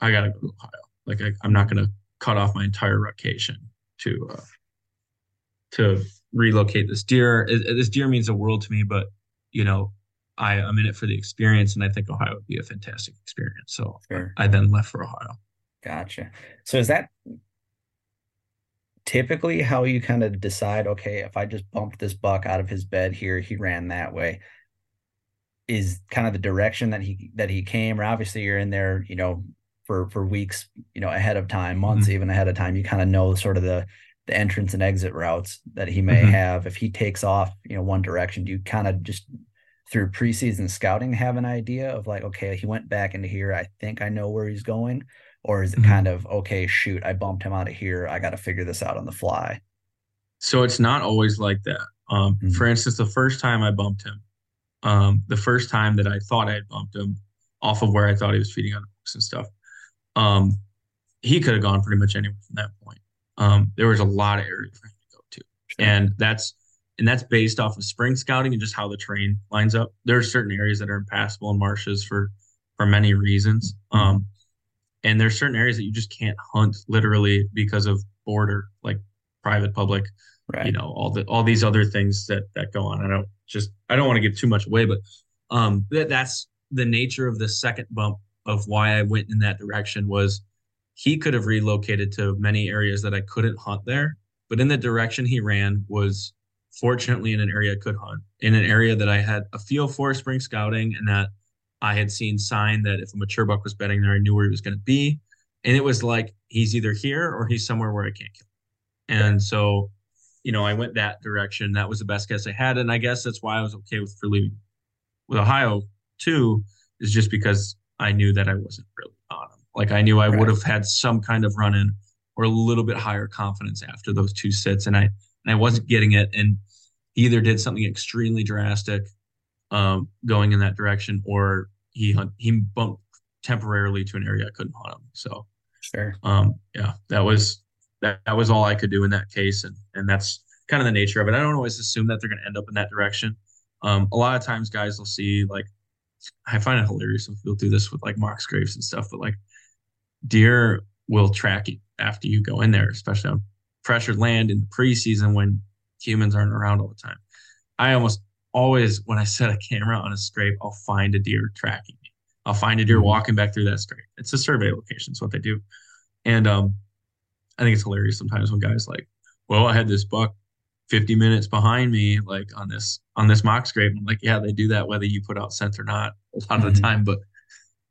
I got to go to Ohio. Like, I, am not going to cut off my entire vacation to, uh, to relocate this deer. It, this deer means the world to me, but you know, I, I'm in it for the experience, and I think Ohio would be a fantastic experience. So sure. I then left for Ohio. Gotcha. So is that typically how you kind of decide? Okay, if I just bumped this buck out of his bed here, he ran that way is kind of the direction that he that he came or obviously you're in there you know for for weeks you know ahead of time months mm-hmm. even ahead of time you kind of know sort of the the entrance and exit routes that he may mm-hmm. have if he takes off you know one direction do you kind of just through preseason scouting have an idea of like okay he went back into here i think i know where he's going or is it mm-hmm. kind of okay shoot i bumped him out of here i got to figure this out on the fly so it's not always like that um, mm-hmm. for instance the first time i bumped him um, the first time that I thought I had bumped him off of where I thought he was feeding on books and stuff. Um, he could have gone pretty much anywhere from that point. Um, there was a lot of areas for him to go to, sure. and that's and that's based off of spring scouting and just how the terrain lines up. There are certain areas that are impassable in marshes for for many reasons, um, and there's certain areas that you just can't hunt literally because of border, like private, public, right. you know, all the all these other things that that go on. I don't just I don't want to give too much away, but um, that, that's the nature of the second bump of why I went in that direction was he could have relocated to many areas that I couldn't hunt there, but in the direction he ran was fortunately in an area I could hunt, in an area that I had a feel for spring scouting and that I had seen sign that if a mature buck was bedding there, I knew where he was going to be. And it was like he's either here or he's somewhere where I can't kill him. And so you know, I went that direction. That was the best guess I had, and I guess that's why I was okay with for leaving with Ohio too, is just because I knew that I wasn't really. Like I knew I right. would have had some kind of run in or a little bit higher confidence after those two sits, and I and I wasn't getting it. And he either did something extremely drastic, um, going in that direction, or he he bumped temporarily to an area I couldn't hunt him. So sure, um, yeah, that was that, that was all I could do in that case. And, and that's kind of the nature of it. I don't always assume that they're going to end up in that direction. Um, a lot of times guys will see like, I find it hilarious when people do this with like mock Graves and stuff, but like deer will track you after you go in there, especially on pressured land in the preseason when humans aren't around all the time. I almost always, when I set a camera on a scrape, I'll find a deer tracking me. I'll find a deer mm-hmm. walking back through that scrape. It's a survey location. It's what they do. And um, I think it's hilarious sometimes when guys like, well, I had this buck 50 minutes behind me, like on this on this mock scrape. I'm like, yeah, they do that whether you put out scent or not a lot of the mm-hmm. time, but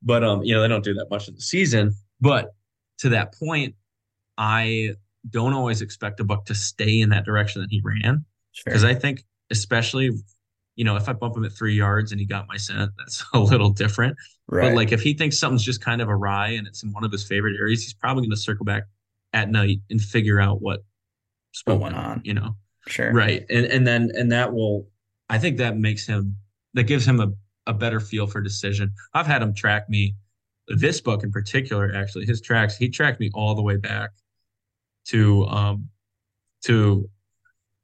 but um, you know, they don't do that much in the season. But to that point, I don't always expect a buck to stay in that direction that he ran. Because sure. I think especially you know, if I bump him at three yards and he got my scent, that's a little different. Right. But like if he thinks something's just kind of awry and it's in one of his favorite areas, he's probably going to circle back at night and figure out what what went on. You know. Sure. Right. And and then and that will I think that makes him that gives him a, a better feel for decision. I've had him track me this book in particular, actually, his tracks, he tracked me all the way back to um to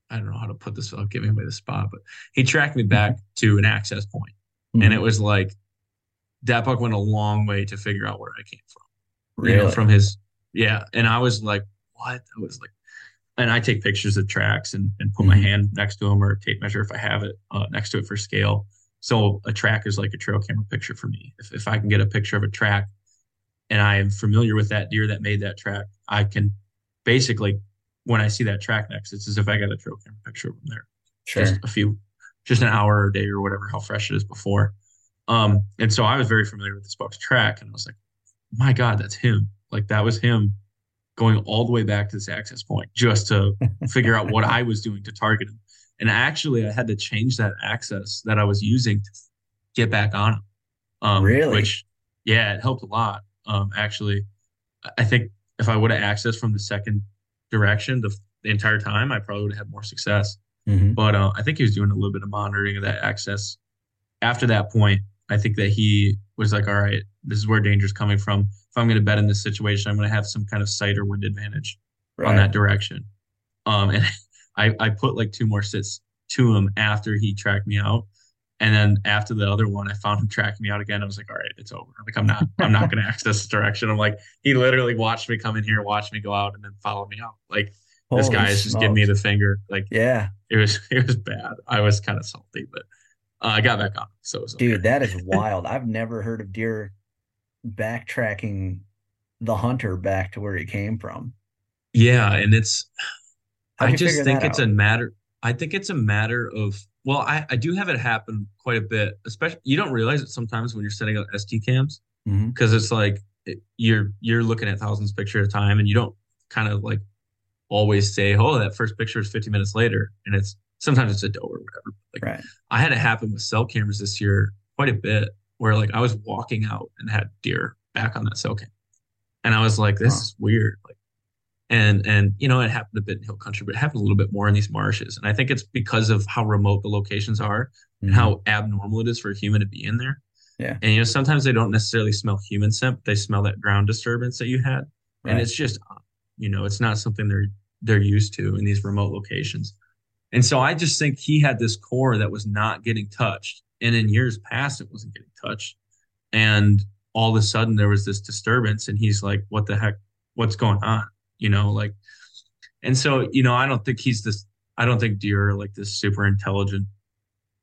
I don't know how to put this without giving away the spot, but he tracked me back to an access point. Mhm. And it was like that book went a long way to figure out where I came from. You know, Really? from his yeah. And I was like, what? I was like and I take pictures of tracks and, and put my Mhm. hand next to them or a tape measure if I have it uh, next to it for scale. So a track is like a trail camera picture for me. If, if I can get a picture of a track and I am familiar with that deer that made that track, I can basically, when I see that track next, it's as if I got a trail camera picture of them there Sure. just a few, just an hour or a day or whatever, how fresh it is before. Um, and so I was very familiar with this buck's track, and I was like, my God, that's him. Like that was him going all the way back to this access point just to figure out what I was doing to target him. And actually, I had to change that access that I was using to get back on him. Um, Really? Which, yeah, it helped a lot. Um, actually, I- think if I would have accessed from the second direction the, the entire time, I probably would have had more success. Mhm. But uh, I think he was doing a little bit of monitoring of that access. After that point, I think that he was like, all right, this is where danger's coming from. If I'm going to bet in this situation, I'm going to have some kind of sight or wind advantage on that direction. Um, and I, I put like two more sits to him after he tracked me out. And then after the other one, I found him tracking me out again. I was like, all right, it's over. Like I'm not, I'm not going to access this direction. I'm like, he literally watched me come in here, watched me go out, and then follow me out. Like this Holy guy is just giving me the finger. Like Yeah. it was it was bad. I was kind of salty, but uh, I got back on, so it was okay. Dude, that is wild. I've never heard of deer backtracking the hunter back to where he came from. yeah, and it's How'd I just think it's out? a matter. I think it's a matter of well, I I do have it happen quite a bit. Especially you don't realize it sometimes when you're setting up SD cams because mm-hmm. it's like it, you're you're looking at thousands of pictures at a time, and you don't kind of like always say, oh, that first picture is 50 minutes later, and it's sometimes it's a doe or whatever. Like Right. I had it happen with cell cameras this year quite a bit where like I was walking out and had deer back on that cell cam. And I was like, this Huh. is weird. Like and and you know, it happened a bit in hill country, but it happened a little bit more in these marshes. And I think it's because of how remote the locations are and Mhm. how abnormal it is for a human to be in there. Yeah. And you know, sometimes they don't necessarily smell human scent, but they smell that ground disturbance that you had. And it's just you know, it's not something they're they're used to in these remote locations. And so I just think he had this core that was not getting touched. And in years past, it wasn't getting touched. And all of a sudden, there was this disturbance. And he's like, what the heck? What's going on? You know, like, and so, you know, I don't think he's this, I don't think deer are like this super intelligent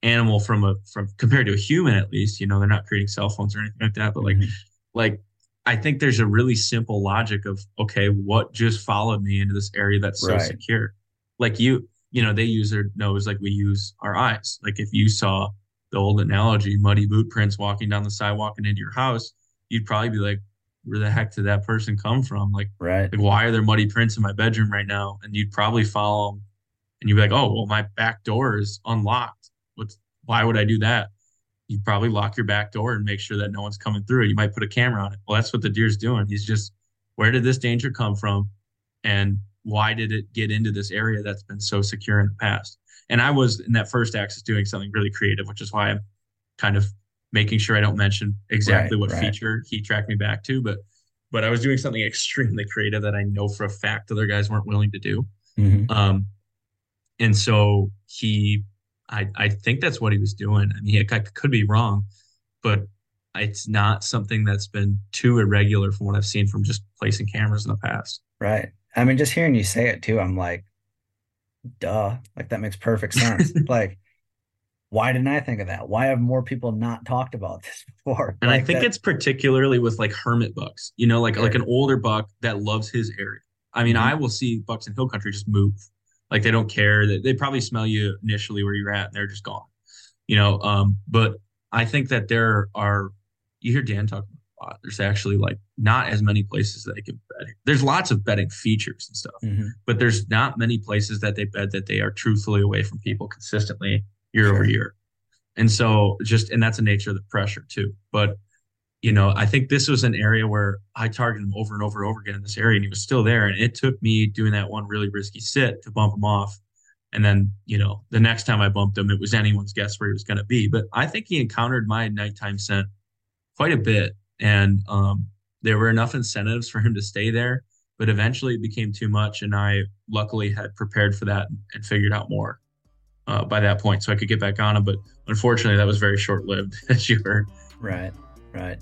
animal from a, from compared to a human, at least. You know, they're not creating cell phones or anything like that. But like, Mhm. like I think there's a really simple logic of okay, what just followed me into this area that's so Right. secure? Like you, you know, they use their nose like we use our eyes. Like if you saw the old analogy, muddy boot prints walking down the sidewalk and into your house, you'd probably be like, where the heck did that person come from? Like, Right. like why are there muddy prints in my bedroom right now? And you'd probably follow them and you'd be like, oh, well, my back door is unlocked. What's why would I do that? You'd probably lock your back door and make sure that no one's coming through. You might put a camera on it. Well, that's what the deer's doing. He's just, where did this danger come from? And why did it get into this area that's been so secure in the past? And I was in that first axis doing something really creative, which is why I'm kind of making sure I don't mention exactly Right, what right. feature he tracked me back to, but but I was doing something extremely creative that I know for a fact other guys weren't willing to do. Mhm. Um, and so he, I, I think that's what he was doing. I mean, I could be wrong, but it's not something that's been too irregular from what I've seen from just placing cameras in the past. Right. I mean, just hearing you say it too, I'm like, duh. Like that makes perfect sense. like, why didn't I think of that? Why have more people not talked about this before? And Like I think that- it's particularly with like hermit bucks, you know, like like an older buck that loves his area. I mean, Mhm. I will see bucks in hill country just move. Like they don't care. They, they probably smell you initially where you're at and they're just gone. You know, um, but I think that there are you hear Dan talk about a lot. There's actually like not as many places that they can bed. There's lots of bedding features and stuff, Mhm. but there's not many places that they bed that they are truthfully away from people consistently year Sure. over year. And so just and that's the nature of the pressure too. But you know, I think this was an area where I targeted him over and over and over again in this area, and he was still there. And it took me doing that one really risky sit to bump him off. And then, you know, the next time I bumped him, it was anyone's guess where he was going to be. But I think he encountered my nighttime scent quite a bit. And um, there were enough incentives for him to stay there. But eventually it became too much. And I luckily had prepared for that and figured out more uh, by that point so I could get back on him. But unfortunately, that was very short lived, as you heard. Right, right.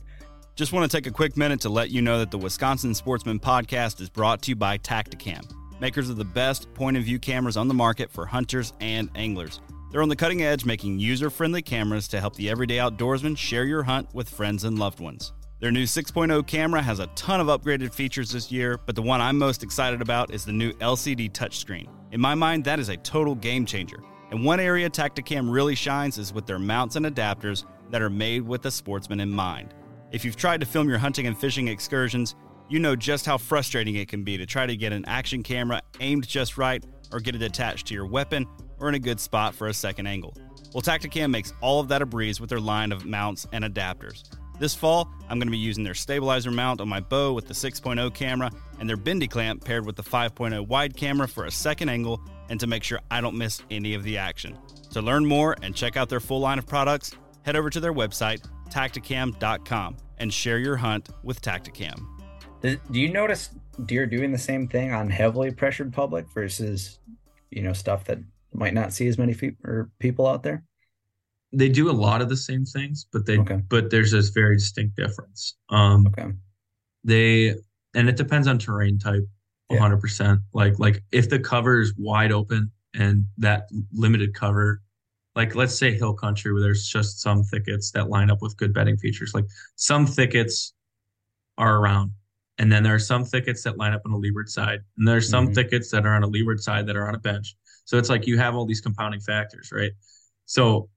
Just want to take a quick minute to let you know that the Wisconsin Sportsman Podcast is brought to you by Tactacam, makers of the best point of view cameras on the market for hunters and anglers. They're on the cutting edge, making user friendly cameras to help the everyday outdoorsman share your hunt with friends and loved ones. Their new 6.0 camera has a ton of upgraded features this year, but the one I'm most excited about is the new LCD touchscreen. In my mind, that is a total game changer. And one area Tactacam really shines is with their mounts and adapters that are made with the sportsman in mind. If you've tried to film your hunting and fishing excursions, you know just how frustrating it can be to try to get an action camera aimed just right or get it attached to your weapon or in a good spot for a second angle. Well, Tactacam makes all of that a breeze with their line of mounts and adapters. This fall, I'm going to be using their stabilizer mount on my bow with the 6.0 camera and their bendy clamp paired with the 5.0 wide camera for a second angle and to make sure I don't miss any of the action. To learn more and check out their full line of products, head over to their website, tactacam.com, and share your hunt with Tactacam. Do, do you notice deer doing the same thing on heavily pressured public versus, you know, stuff that might not see as many fe- or people out there? They do a lot of the same things, but they Okay. but there's this very distinct difference. Um, Okay. they and it depends on terrain type Yeah. 100% like like if the cover is wide open and that limited cover like let's say hill country where there's just some thickets that line up with good bedding features like some thickets are around and then there are some thickets that line up on the leeward side and there's some Mhm. thickets that are on a leeward side that are on a bench so it's like you have all these compounding factors right so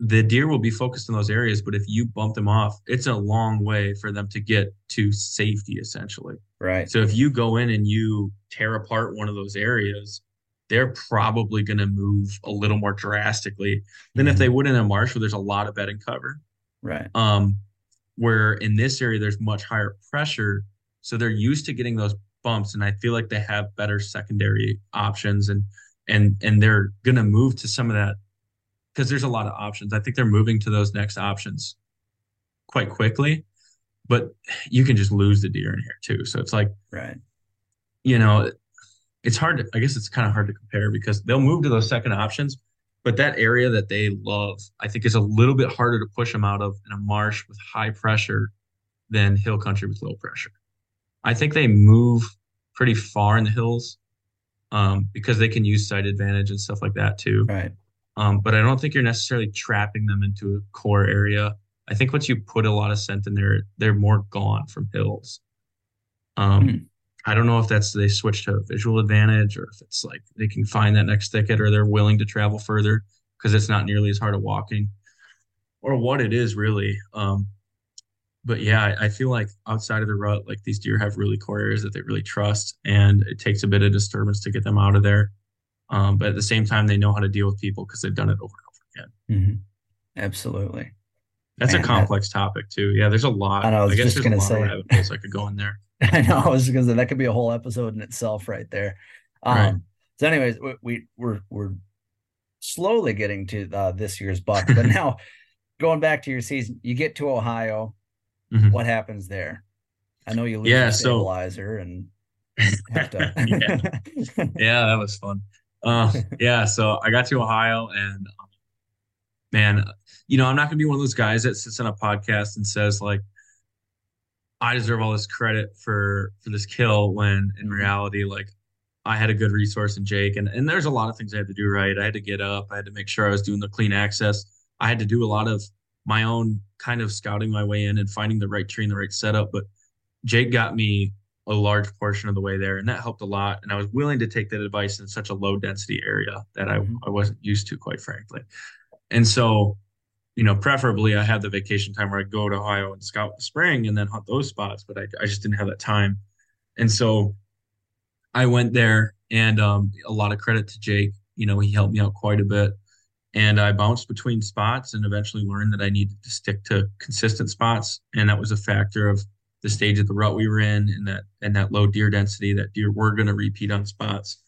the deer will be focused in those areas but if you bump them off it's a long way for them to get to safety essentially Right. so if you go in and you tear apart one of those areas, they're probably going to move a little more drastically than if Mhm. they would in a marsh where there's a lot of bedding cover. Right. Um, where in this area there's much higher pressure, so they're used to getting those bumps, and I feel like they have better secondary options, and and and they're going to move to some of that because there's a lot of options. I think they're moving to those next options quite quickly, but you can just lose the deer in here too. So it's like Right. you know, it's hard to, I guess it's kind of hard to compare because they'll move to those second options, but that area that they love, I think is a little bit harder to push them out of in a marsh with high pressure than hill country with low pressure. I think they move pretty far in the hills um, because they can use sight advantage and stuff like that too. Right. Um, but I don't think you're necessarily trapping them into a core area. I think once you put a lot of scent in there, they're more gone from hills. Um, Hmm. I don't know if that's they switch to a visual advantage or if it's like they can find that next thicket or they're willing to travel further because it's not nearly as hard of walking or what it is really. Um, but yeah, I, I feel like outside of the rut, like these deer have really core areas that they really trust, and it takes a bit of disturbance to get them out of there. Um, but at the same time, they know how to deal with people because they've done it over and over again. Mhm. Absolutely. That's Man, a that- complex topic too. Yeah, there's a lot. I know, I was guess just there's gonna a lot say. of I could go in there. I know. I was to say that could be a whole episode in itself, right there. Um, Right. So, anyways, we, we we're we're slowly getting to uh, this year's buck, but now going back to your season, you get to Ohio. Mhm. What happens there? I know you lose Yeah, your so- stabilizer and have to. yeah. yeah, that was fun. Uh, yeah, so I got to Ohio, and man, you know, I'm not gonna be one of those guys that sits on a podcast and says like, I deserve all this credit for for this kill. When in Mhm. reality, like, I had a good resource in Jake, and and there's a lot of things I had to do right. I had to get up. I had to make sure I was doing the clean access. I had to do a lot of my own kind of scouting my way in and finding the right tree and the right setup. But Jake got me a large portion of the way there, and that helped a lot. And I was willing to take that advice in such a low density area that I, Mhm. I wasn't used to, quite frankly. And so, you know, preferably I had the vacation time where I'd go to Ohio and scout the spring and then hunt those spots, but I, I just didn't have that time. And so I went there, and um, a lot of credit to Jake. You know, he helped me out quite a bit. And I bounced between spots and eventually learned that I needed to stick to consistent spots. And that was a factor of the stage of the rut we were in and that and that low deer density that deer were going to repeat on spots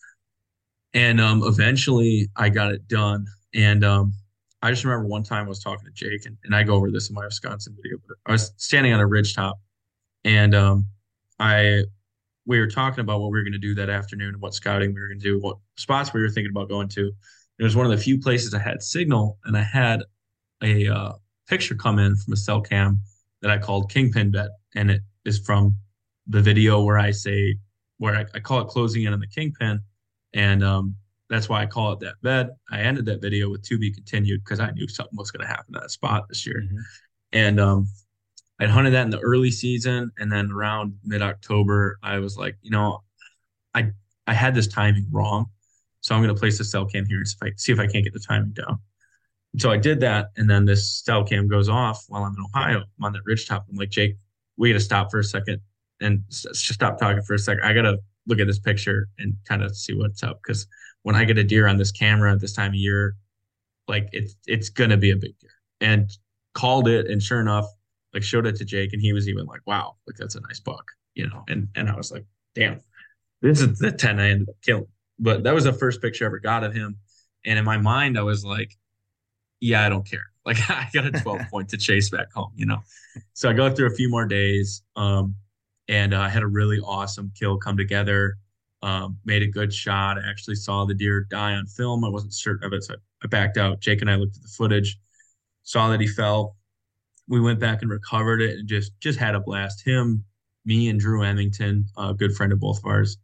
And um, eventually I got it done. And um, I just remember one time I was talking to Jake, and, and I go over this in my Wisconsin video, but I was standing on a ridge top and um, I we were talking about what we were going to do that afternoon and what scouting we were going to do, what spots we were thinking about going to. It was one of the few places I had signal, and I had a uh, picture come in from a cell cam that I called Kingpin Bet, and it is from the video where I say where I, I call it closing in on the Kingpin, and um, that's why I call it that bed. I ended that video with to be continued because I knew something was going to happen at that spot this year, mm-hmm. and um, I'd hunted that in the early season, and then around mid October, I was like, you know, I I had this timing wrong, so I'm going to place the cell cam here and see if I see if I can't get the timing down. And so I did that, and then this cell cam goes off while I'm in Ohio. I'm on that ridge top. I'm like, Jake, we got to stop for a second and stop talking for a second. I got to look at this picture and kind of see what's up because when I get a deer on this camera at this time of year, like it's it's gonna be a big deer. And called it, and sure enough, like showed it to Jake, and he was even like, "Wow, like that's a nice buck," you know. And and I was like, "Damn, this is the ten I ended up killing." But that was the first picture I ever got of him, and in my mind, I was like, "Yeah, I don't care. Like I got a twelve point to chase back home, you know." So I go through a few more days, um, and uh, I had a really awesome kill come together. Um, made a good shot. I actually saw the deer die on film. I wasn't certain of it, so I backed out. Jake and I looked at the footage, saw that he fell, we went back and recovered it and just just had a blast. Him, me, and Drew Emmington, a good friend of both of ours,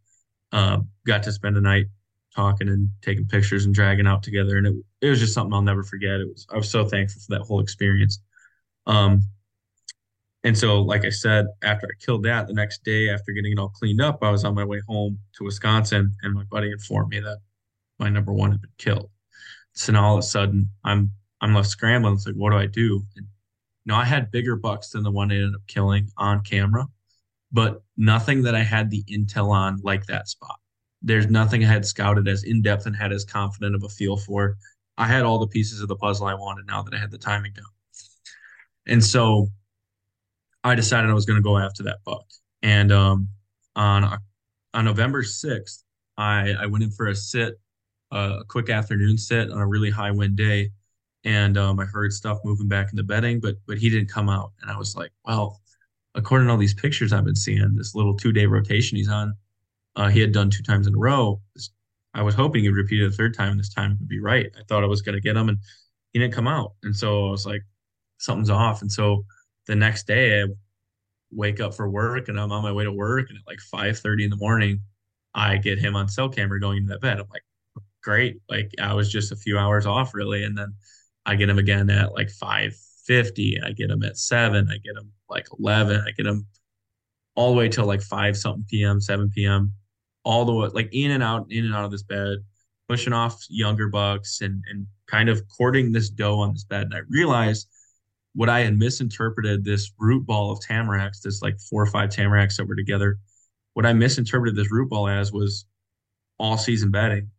uh, got to spend a night talking and taking pictures and dragging out together, and it it was just something I'll never forget. It was I was so thankful for that whole experience. Um, and so, like I said, after I killed that, the next day after getting it all cleaned up, I was on my way home to Wisconsin, and my buddy informed me that my number one had been killed. So now all of a sudden, I'm I'm left scrambling. It's like, what do I do? And know, I had bigger bucks than the one I ended up killing on camera, but nothing that I had the intel on like that spot. There's nothing I had scouted as in depth and had as confident of a feel for. I had all the pieces of the puzzle I wanted now that I had the timing down. And so I decided I was going to go after that buck. And um, on on November 6th, I, I went in for a sit, uh, a quick afternoon sit on a really high wind day and um, I heard stuff moving back in the bedding, but but he didn't come out, and I was like, well, according to all these pictures I've been seeing, this little two day rotation he's on, uh, he had done two times in a row. I was hoping he'd repeat it a third time, and this time would be right. I thought I was going to get him, and he didn't come out, and so I was like, something's off. And so the next day, I wake up for work, and I'm on my way to work, and at like five thirty in the morning, I get him on cell camera going into that bed. I'm like, great, like I was just a few hours off, really, and then I get him again at like 550. I get him at seven. I get him like 11. I get him all the way till like five something p.m., 7 p.m., all the way like in and out, in and out of this bed, pushing off younger bucks and, and kind of courting this doe on this bed. And I realized what I had misinterpreted this root ball of tamaracks, this like four or five tamaracks that were together. What I misinterpreted this root ball as was all season bedding.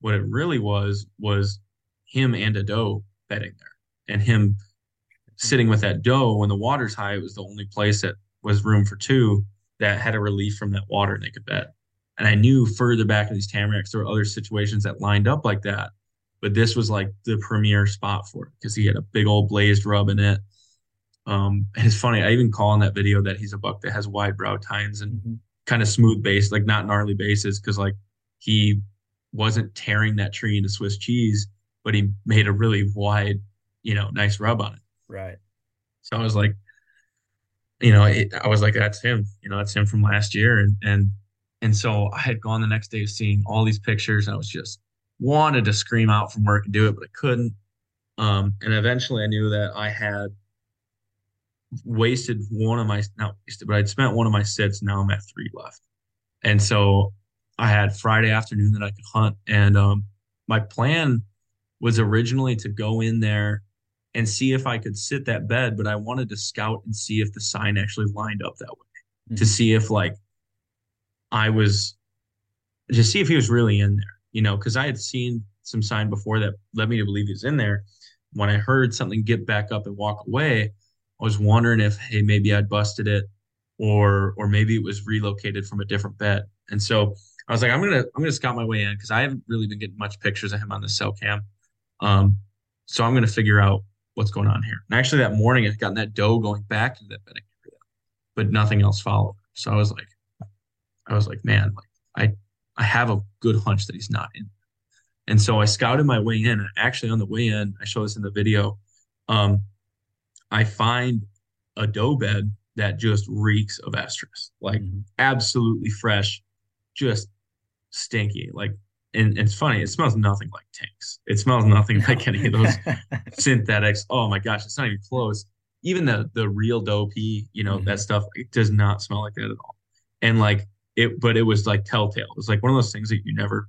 What it really was was him and a doe bedding there. And him sitting with that doe when the water's high, it was the only place that was room for two that had a relief from that water and they could bed. And I knew further back in these tamaracks, there were other situations that lined up like that. But this was like the premier spot for it because he had a big old blazed rub in it. Um, and it's funny, I even call in that video that he's a buck that has wide brow tines and mm-hmm. kind of smooth base, like not gnarly bases, because like he wasn't tearing that tree into Swiss cheese but he made a really wide, you know, nice rub on it. Right. So I was like, you know, it, I was like, that's him. You know, that's him from last year, and and and so I had gone the next day seeing all these pictures, and I was just wanted to scream out from work and do it, but I couldn't. Um, and eventually, I knew that I had wasted one of my not wasted, but I'd spent one of my sits. Now I'm at three left, and so I had Friday afternoon that I could hunt, and um, my plan was originally to go in there and see if I could sit that bed, but I wanted to scout and see if the sign actually lined up that way mm-hmm. to see if like I was to see if he was really in there, you know, because I had seen some sign before that led me to believe he was in there. When I heard something get back up and walk away, I was wondering if hey maybe I'd busted it or or maybe it was relocated from a different bed. And so I was like, I'm gonna I'm gonna scout my way in because I haven't really been getting much pictures of him on the cell cam. Um, so I'm gonna figure out what's going on here. And actually, that morning I would gotten that doe going back to that bedding area, but nothing else followed. So I was like, I was like, man, like I I have a good hunch that he's not in. And so I scouted my way in. Actually, on the way in, I show this in the video. Um, I find a doe bed that just reeks of estrus, like mm-hmm. absolutely fresh, just stinky. Like, and, and, it's funny, it smells nothing like tanks. It smells nothing like any of those synthetics. Oh my gosh, it's not even close. Even the the real doe pee, you know, mm-hmm. that stuff, it does not smell like that at all. And like it, but it was like telltale. It was like one of those things that you never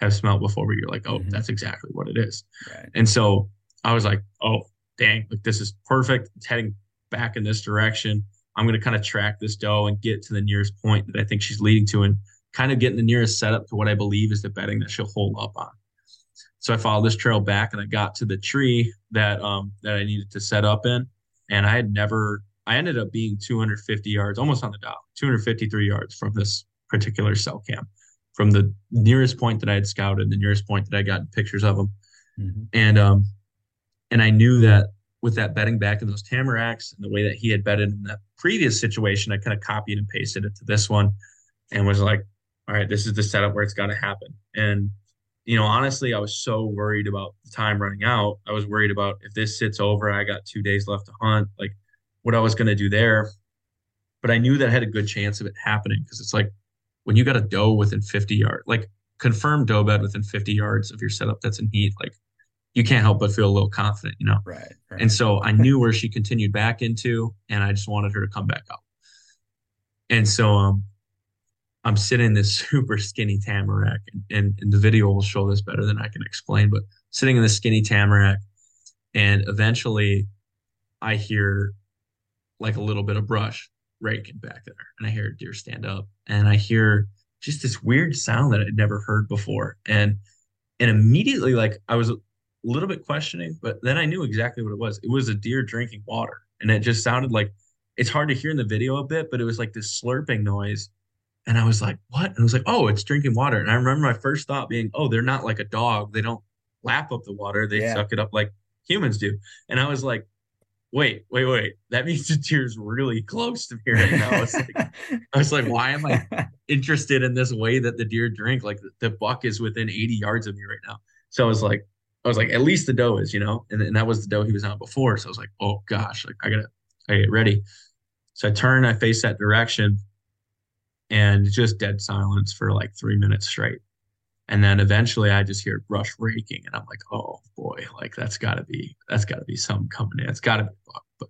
have smelled before, where you're like, oh, mm-hmm. that's exactly what it is. Right. And so I was like, oh, dang, like this is perfect. It's heading back in this direction. I'm going to kind of track this doe and get to the nearest point that I think she's leading to and kind of getting the nearest setup to what I believe is the bedding that she'll hold up on. So I followed this trail back and I got to the tree that um that I needed to set up in. And I had never I ended up being 250 yards, almost on the dot, 253 yards from this particular cell cam, from the nearest point that I had scouted, the nearest point that I got pictures of them. Mm-hmm. And um and I knew that with that bedding back in those tamaracks and the way that he had bedded in that previous situation, I kind of copied and pasted it to this one and was like, all right, this is the setup where it's got to happen. And, you know, honestly, I was so worried about the time running out. I was worried about if this sits over, I got two days left to hunt, like what I was going to do there. But I knew that I had a good chance of it happening because it's like when you got a doe within 50 yards, like confirmed doe bed within 50 yards of your setup that's in heat, like you can't help but feel a little confident, you know? Right, right. And so I knew where she continued back into, and I just wanted her to come back up. And so um, I'm sitting in this super skinny tamarack, and, and, and the video will show this better than I can explain, but sitting in the skinny tamarack, and eventually I hear like a little bit of brush raking back there, and I hear a deer stand up, and I hear just this weird sound that I'd never heard before, and and immediately like I was a little bit questioning, but then I knew exactly what it was. It was a deer drinking water. And it just sounded like it's hard to hear in the video a bit, but it was like this slurping noise. And I was like, what? And I was like, oh, it's drinking water. And I remember my first thought being, oh, they're not like a dog. They don't lap up the water, they yeah. suck it up like humans do. And I was like, wait, wait, wait. That means the deer's really close to me right now. I was like, I was like why am I interested in this way that the deer drink? Like the, the buck is within 80 yards of me right now. So I was like, I was like, at least the doe is, you know, and, and that was the doe he was on before. So I was like, oh gosh, like I gotta, I get ready. So I turn, I face that direction, and just dead silence for like three minutes straight. And then eventually I just hear brush raking, and I'm like, oh boy, like that's gotta be, that's gotta be something coming in. It's gotta be buck. But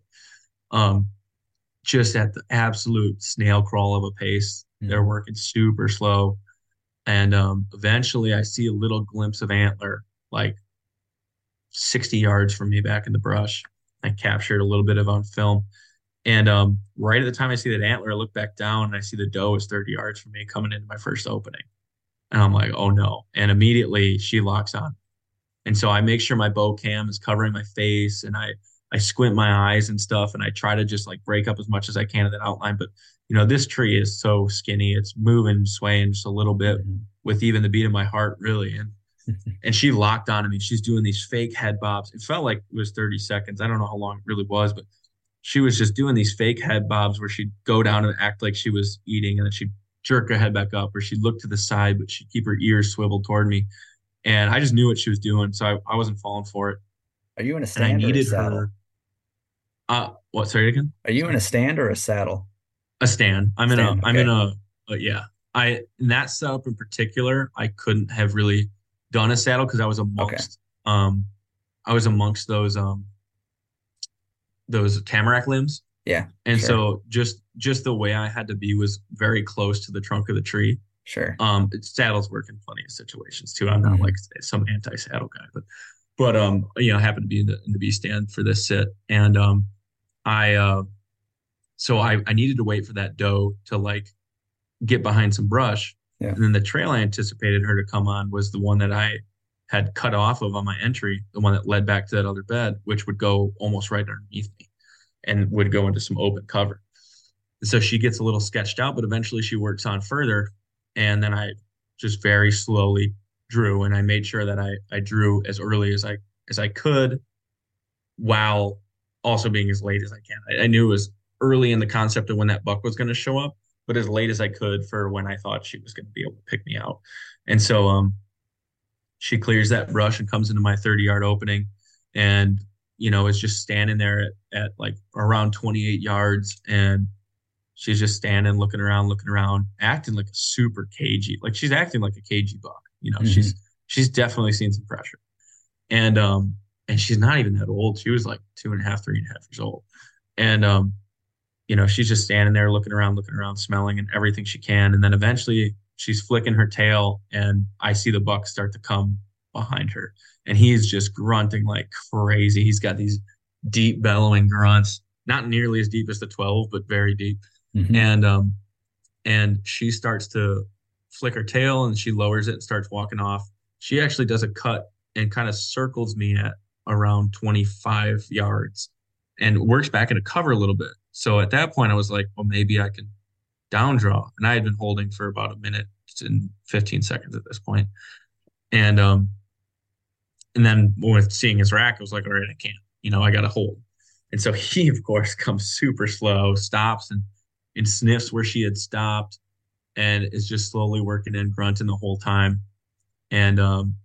um, just at the absolute snail crawl of a pace, mm-hmm. they're working super slow. And um, eventually I see a little glimpse of antler like 60 yards from me back in the brush. I captured a little bit of on film. And um, right at the time I see that antler, I look back down and I see the doe is 30 yards from me coming into my first opening. And I'm like, oh no. And immediately she locks on. And so I make sure my bow cam is covering my face and I I squint my eyes and stuff and I try to just like break up as much as I can of that outline. But you know, this tree is so skinny, it's moving, swaying just a little bit mm-hmm. with even the beat of my heart, really. And and she locked on to me. She's doing these fake head bobs. It felt like it was 30 seconds. I don't know how long it really was, but she was just doing these fake head bobs where she'd go down and act like she was eating and then she'd jerk her head back up or she'd look to the side, but she'd keep her ears swiveled toward me. And I just knew what she was doing. So I, I wasn't falling for it. Are you in a stand? And I needed her. Uh, what? Sorry again. Are you in a stand or a saddle? A stand. I'm stand, in a. Okay. I'm in a. Uh, yeah. I in that setup in particular, I couldn't have really done a saddle because I was amongst okay. um I was amongst those um those tamarack limbs. Yeah. And sure. so just just the way I had to be was very close to the trunk of the tree. Sure. Um saddles work in plenty of situations too. I'm not mm-hmm. like some anti-saddle guy, but but um you know, I happened to be in the in the B stand for this sit. And um I uh so I, I needed to wait for that doe to like get behind some brush yeah. And then the trail I anticipated her to come on was the one that I had cut off of on my entry, the one that led back to that other bed, which would go almost right underneath me and would go into some open cover. So she gets a little sketched out, but eventually she works on further. and then I just very slowly drew, and I made sure that I I drew as early as I as I could, while also being as late as I can. I, I knew it was early in the concept of when that buck was going to show up, but as late as I could for when I thought she was going to be able to pick me out. And so um, she clears that brush and comes into my 30 yard opening and, you know, is just standing there at, at like around 28 yards. And she's just standing, looking around, looking around, acting like a super cagey. Like she's acting like a cagey buck. You know, mm-hmm. she's she's definitely seen some pressure. And um, and she's not even that old. She was like two and a half, three and a half years old. And um, you know, she's just standing there looking around, looking around, smelling and everything she can. And then eventually she's flicking her tail and I see the buck start to come behind her. And he's just grunting like crazy. He's got these deep bellowing grunts, not nearly as deep as the 12, but very deep. Mm-hmm. And um and she starts to flick her tail and she lowers it and starts walking off. She actually does a cut and kind of circles me at around 25 yards and works back into cover a little bit. So at that point, I was like, well, maybe I can down draw. And I had been holding for about a minute and 15 seconds at this point. And, um, and then with seeing his rack, I was like, all right, I can't, you know, I got to hold. And so he, of course, comes super slow, stops and, and sniffs where she had stopped and is just slowly working in, grunting the whole time. And, um,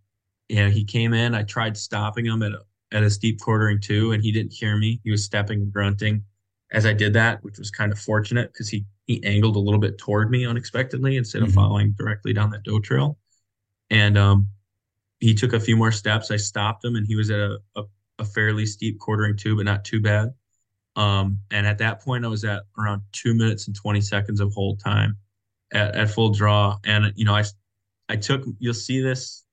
yeah, he came in. I tried stopping him at a, at a steep quartering to, and he didn't hear me. He was stepping and grunting as I did that, which was kind of fortunate because he he angled a little bit toward me unexpectedly instead of mm-hmm. following directly down that doe trail. And um, he took a few more steps. I stopped him, and he was at a, a, a fairly steep quartering to, but not too bad. Um, and at that point, I was at around two minutes and 20 seconds of hold time at, at full draw. And, you know, I, I took, you'll see this.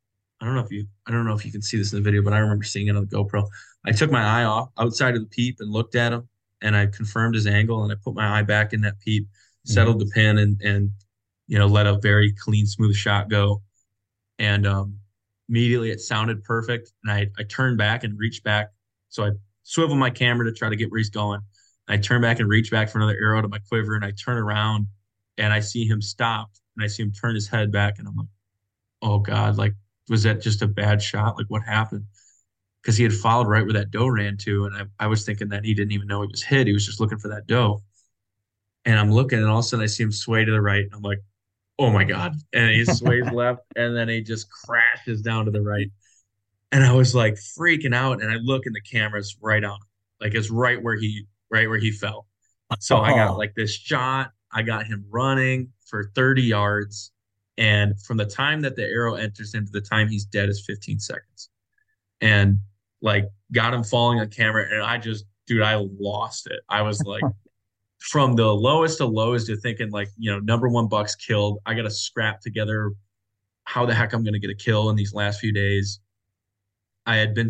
I don't know if you, I don't know if you can see this in the video, but I remember seeing it on the GoPro. I took my eye off outside of the peep and looked at him and I confirmed his angle and I put my eye back in that peep, settled mm-hmm. the pin and and you know let a very clean, smooth shot go. And um, immediately it sounded perfect. And I, I turned back and reached back. So I swivel my camera to try to get where he's going. I turn back and reach back for another arrow to my quiver and I turn around and I see him stop and I see him turn his head back and I'm like, oh God, like was that just a bad shot? Like what happened? because he had followed right where that doe ran to. And I, I was thinking that he didn't even know he was hit. He was just looking for that doe. And I'm looking, and all of a sudden I see him sway to the right. and I'm like, oh my God. And he sways left, and then he just crashes down to the right. And I was like freaking out. And I look, and the camera's right on, like it's right where he, right where he fell. So I got uh-huh. like this shot. I got him running for 30 yards. And from the time that the arrow enters into the time he's dead is 15 seconds. And like got him falling on camera and I just dude I lost it. I was like from the lowest to lowest to thinking like, you know, number 1 bucks killed. I got to scrap together how the heck I'm going to get a kill in these last few days. I had been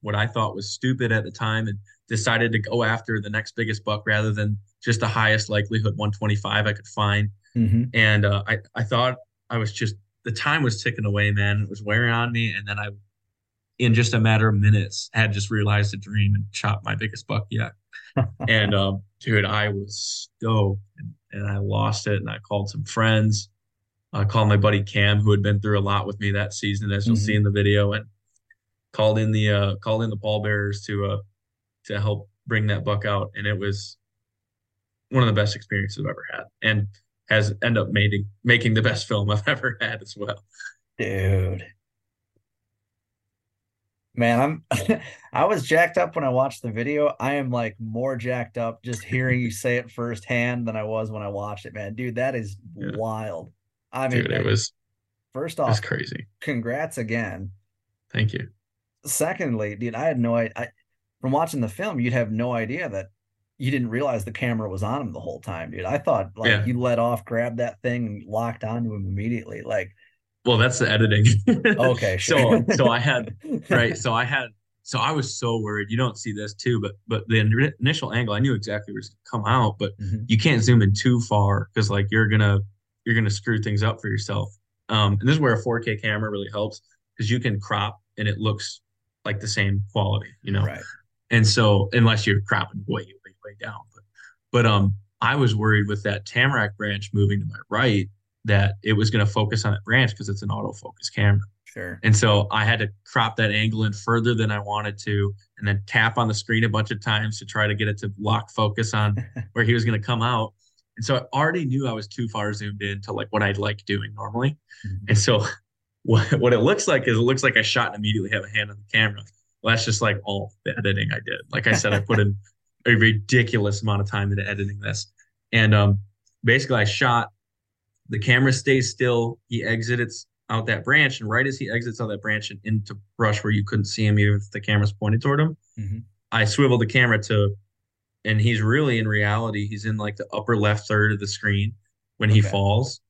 what I thought was stupid at the time and decided to go after the next biggest buck rather than just the highest likelihood 125 I could find. Mm-hmm. And uh, I, I thought I was just, the time was ticking away, man. It was wearing on me. And then I in just a matter of minutes had just realized a dream and shot my biggest buck yet. and um, dude, I was stoked and, and, I lost it. And I called some friends. I called my buddy Cam, who had been through a lot with me that season, as you'll mm-hmm. see in the video, and called in the uh, called in the pallbearers to uh, to help bring that buck out. And it was one of the best experiences I've ever had, and has end up making making the best film I've ever had as well. Dude, Man, I'm I was jacked up when I watched the video. I am like more jacked up just hearing you say it firsthand than I was when I watched it, man. Dude, that is yeah. wild. I mean, Dude, it was first off, was crazy. Congrats again. Thank you. Secondly, dude, I had no idea. I, from watching the film, you'd have no idea that you didn't realize the camera was on him the whole time, dude. I thought like yeah. you let off, grabbed that thing, and locked onto him immediately. Like well, that's the editing. okay. Sure. so so I had right. So I had so I was so worried. You don't see this too, but but the initial angle, I knew exactly where it's gonna come out, but mm-hmm. you can't zoom in too far because like you're gonna you're gonna screw things up for yourself. Um, and this is where a 4K camera really helps because you can crop and it looks like the same quality, you know. Right. And so unless you're cropping way way way down, but but um, I was worried with that tamarack branch moving to my right that it was going to focus on that branch because it's an autofocus camera. Sure. And so I had to crop that angle in further than I wanted to, and then tap on the screen a bunch of times to try to get it to lock focus on where he was going to come out. And so I already knew I was too far zoomed in to like what I'd like doing normally. Mm-hmm. And so what, what it looks like is it looks like I shot and immediately have a hand on the camera. Well, that's just like all the editing I did. Like I said, I put in a ridiculous amount of time into editing this. And um, basically, I shot. The camera stays still. He exits out that branch, and right as he exits out that branch and into brush where you couldn't see him even if the camera's pointed toward him, mm-hmm. I swivel the camera to, and he's really in reality he's in like the upper left third of the screen when okay. he falls,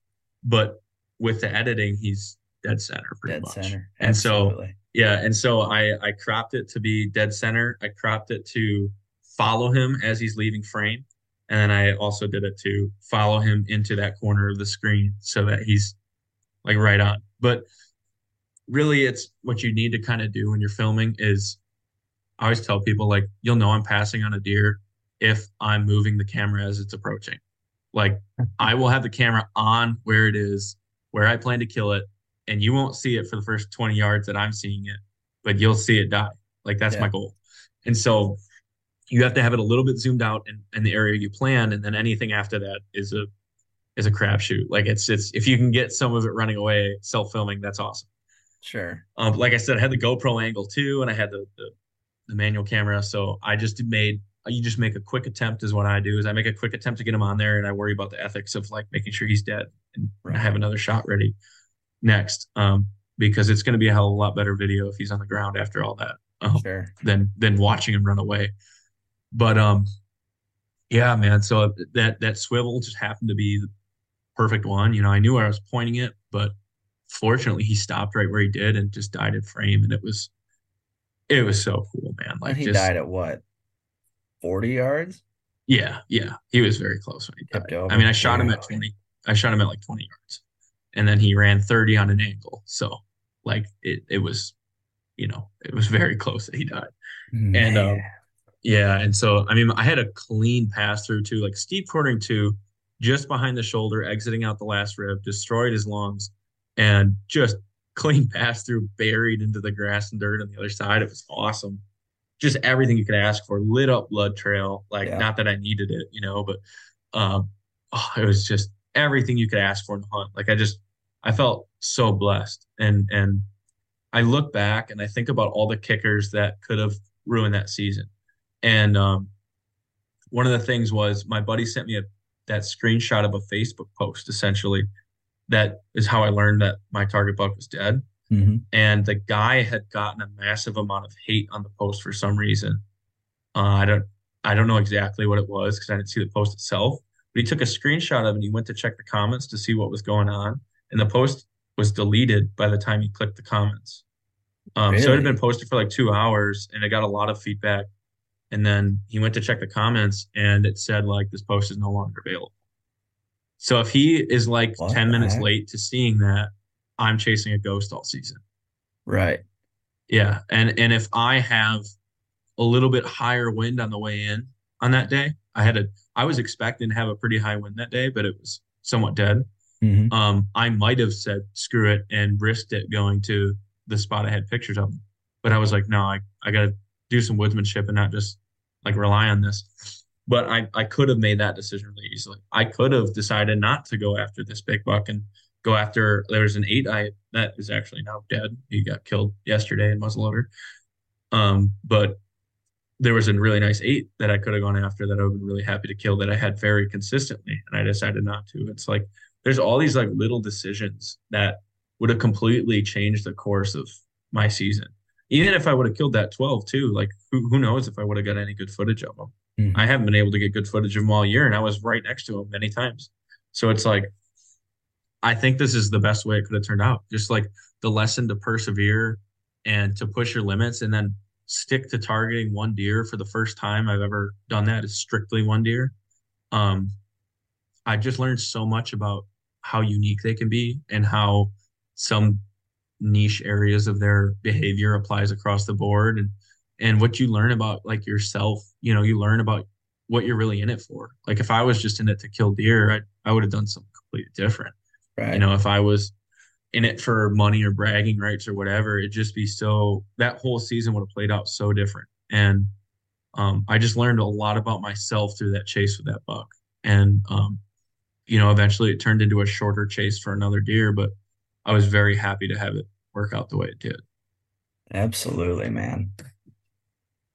but with the editing he's dead center pretty dead much. Center. And so yeah, and so I I cropped it to be dead center. I cropped it to follow him as he's leaving frame. And then I also did it to follow him into that corner of the screen so that he's like right on. But really, it's what you need to kind of do when you're filming is I always tell people, like, you'll know I'm passing on a deer if I'm moving the camera as it's approaching. Like, I will have the camera on where it is, where I plan to kill it, and you won't see it for the first 20 yards that I'm seeing it, but you'll see it die. Like, that's yeah. my goal. And so you have to have it a little bit zoomed out in, in the area you plan, and then anything after that is a is a crapshoot. Like it's it's if you can get some of it running away self filming, that's awesome. Sure. Um, like I said, I had the GoPro angle too, and I had the, the the manual camera. So I just made you just make a quick attempt is what I do is I make a quick attempt to get him on there, and I worry about the ethics of like making sure he's dead and right. have another shot ready next. Um, because it's going to be a hell of a lot better video if he's on the ground after all that. Um, sure. Than than watching him run away. But um, yeah, man. So that that swivel just happened to be the perfect one. You know, I knew where I was pointing it, but fortunately, he stopped right where he did and just died in frame, and it was it was so cool, man. Like and he just, died at what, forty yards? Yeah, yeah. He was very close when he died. I mean, I shot him at twenty. I shot him at like twenty yards, and then he ran thirty on an angle. So, like, it it was, you know, it was very close that he died. Man. And um, yeah, and so I mean, I had a clean pass through too, like steep quartering to, just behind the shoulder, exiting out the last rib, destroyed his lungs, and just clean pass through, buried into the grass and dirt on the other side. It was awesome. Just everything you could ask for, lit up blood trail. Like yeah. not that I needed it, you know, but um, oh, it was just everything you could ask for in the hunt. Like I just, I felt so blessed, and and I look back and I think about all the kickers that could have ruined that season and um, one of the things was my buddy sent me a, that screenshot of a Facebook post, essentially. That is how I learned that my target buck was dead. Mm-hmm. And the guy had gotten a massive amount of hate on the post for some reason. Uh, I don't, I don't know exactly what it was because I didn't see the post itself. But he took a screenshot of it. and He went to check the comments to see what was going on, and the post was deleted by the time he clicked the comments. Um, really? So it had been posted for like two hours, and it got a lot of feedback and then he went to check the comments and it said like this post is no longer available. So if he is like what 10 minutes heck? late to seeing that, I'm chasing a ghost all season. Right. Yeah. And and if I have a little bit higher wind on the way in on that day, I had a I was expecting to have a pretty high wind that day, but it was somewhat dead. Mm-hmm. Um, I might have said screw it and risked it going to the spot I had pictures of. But I was like, no, I, I gotta do some woodsmanship and not just like rely on this. But I, I could have made that decision really easily. I could have decided not to go after this big buck and go after there's an eight I that is actually now dead. He got killed yesterday in muzzleloader. Um, but there was a really nice eight that I could have gone after that I would been really happy to kill that I had very consistently, and I decided not to. It's like there's all these like little decisions that would have completely changed the course of my season even if I would have killed that 12 too, like who, who knows if I would have got any good footage of him. Mm-hmm. I haven't been able to get good footage of him all year, and I was right next to him many times. So it's like, I think this is the best way it could have turned out. Just like the lesson to persevere and to push your limits and then stick to targeting one deer for the first time I've ever done that is strictly one deer. Um, I just learned so much about how unique they can be and how some niche areas of their behavior applies across the board and and what you learn about like yourself you know you learn about what you're really in it for like if i was just in it to kill deer i, I would have done something completely different Right. You know, if I was in it for money or bragging rights or whatever, it'd just be so that whole season would have played out so different. And um, I just learned a lot about myself through that chase with that buck. And um, you know, eventually it turned into a shorter chase for another deer, but I was very happy to have it work out the way it did. Absolutely, man.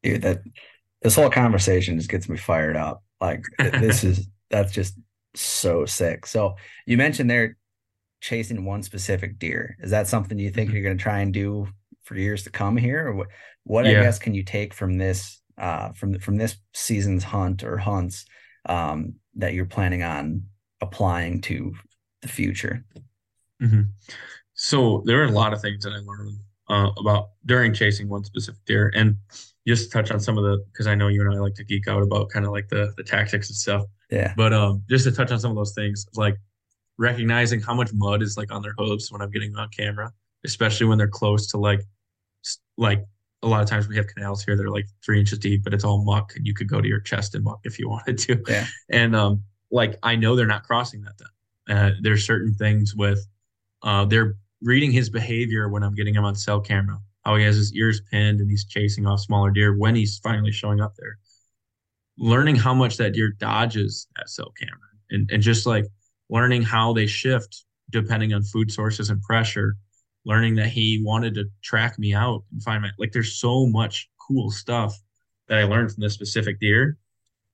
Dude, that this whole conversation just gets me fired up. Like this is that's just so sick. So you mentioned they're chasing one specific deer. Is that something you think mm-hmm. you're going to try and do for years to come here, or what? What yeah. I guess can you take from this uh, from from this season's hunt or hunts um, that you're planning on applying to the future? Mm-hmm. So there are a lot of things that I learned uh, about during chasing one specific deer, and just touch on some of the because I know you and I like to geek out about kind of like the the tactics and stuff. Yeah. But um, just to touch on some of those things, like recognizing how much mud is like on their hooves when I'm getting on camera, especially when they're close to like like a lot of times we have canals here that are like three inches deep, but it's all muck, and you could go to your chest in muck if you wanted to. Yeah. And um, like I know they're not crossing that. Then uh, there's certain things with uh, they're reading his behavior when I'm getting him on cell camera. How he has his ears pinned and he's chasing off smaller deer when he's finally showing up there. Learning how much that deer dodges that cell camera and, and just like learning how they shift depending on food sources and pressure, learning that he wanted to track me out and find my like there's so much cool stuff that I learned from this specific deer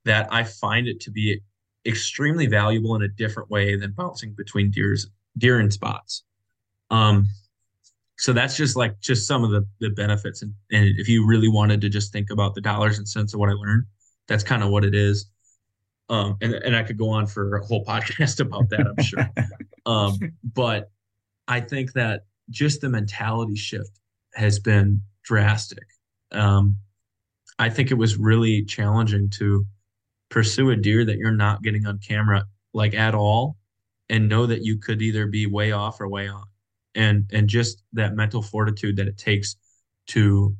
that I find it to be extremely valuable in a different way than bouncing between deers deer and spots. Um, so that's just like just some of the the benefits and, and if you really wanted to just think about the dollars and cents of what I learned, that's kind of what it is. Um, and, and I could go on for a whole podcast about that, I'm sure. um, but I think that just the mentality shift has been drastic. Um, I think it was really challenging to pursue a deer that you're not getting on camera like at all and know that you could either be way off or way on and and just that mental fortitude that it takes to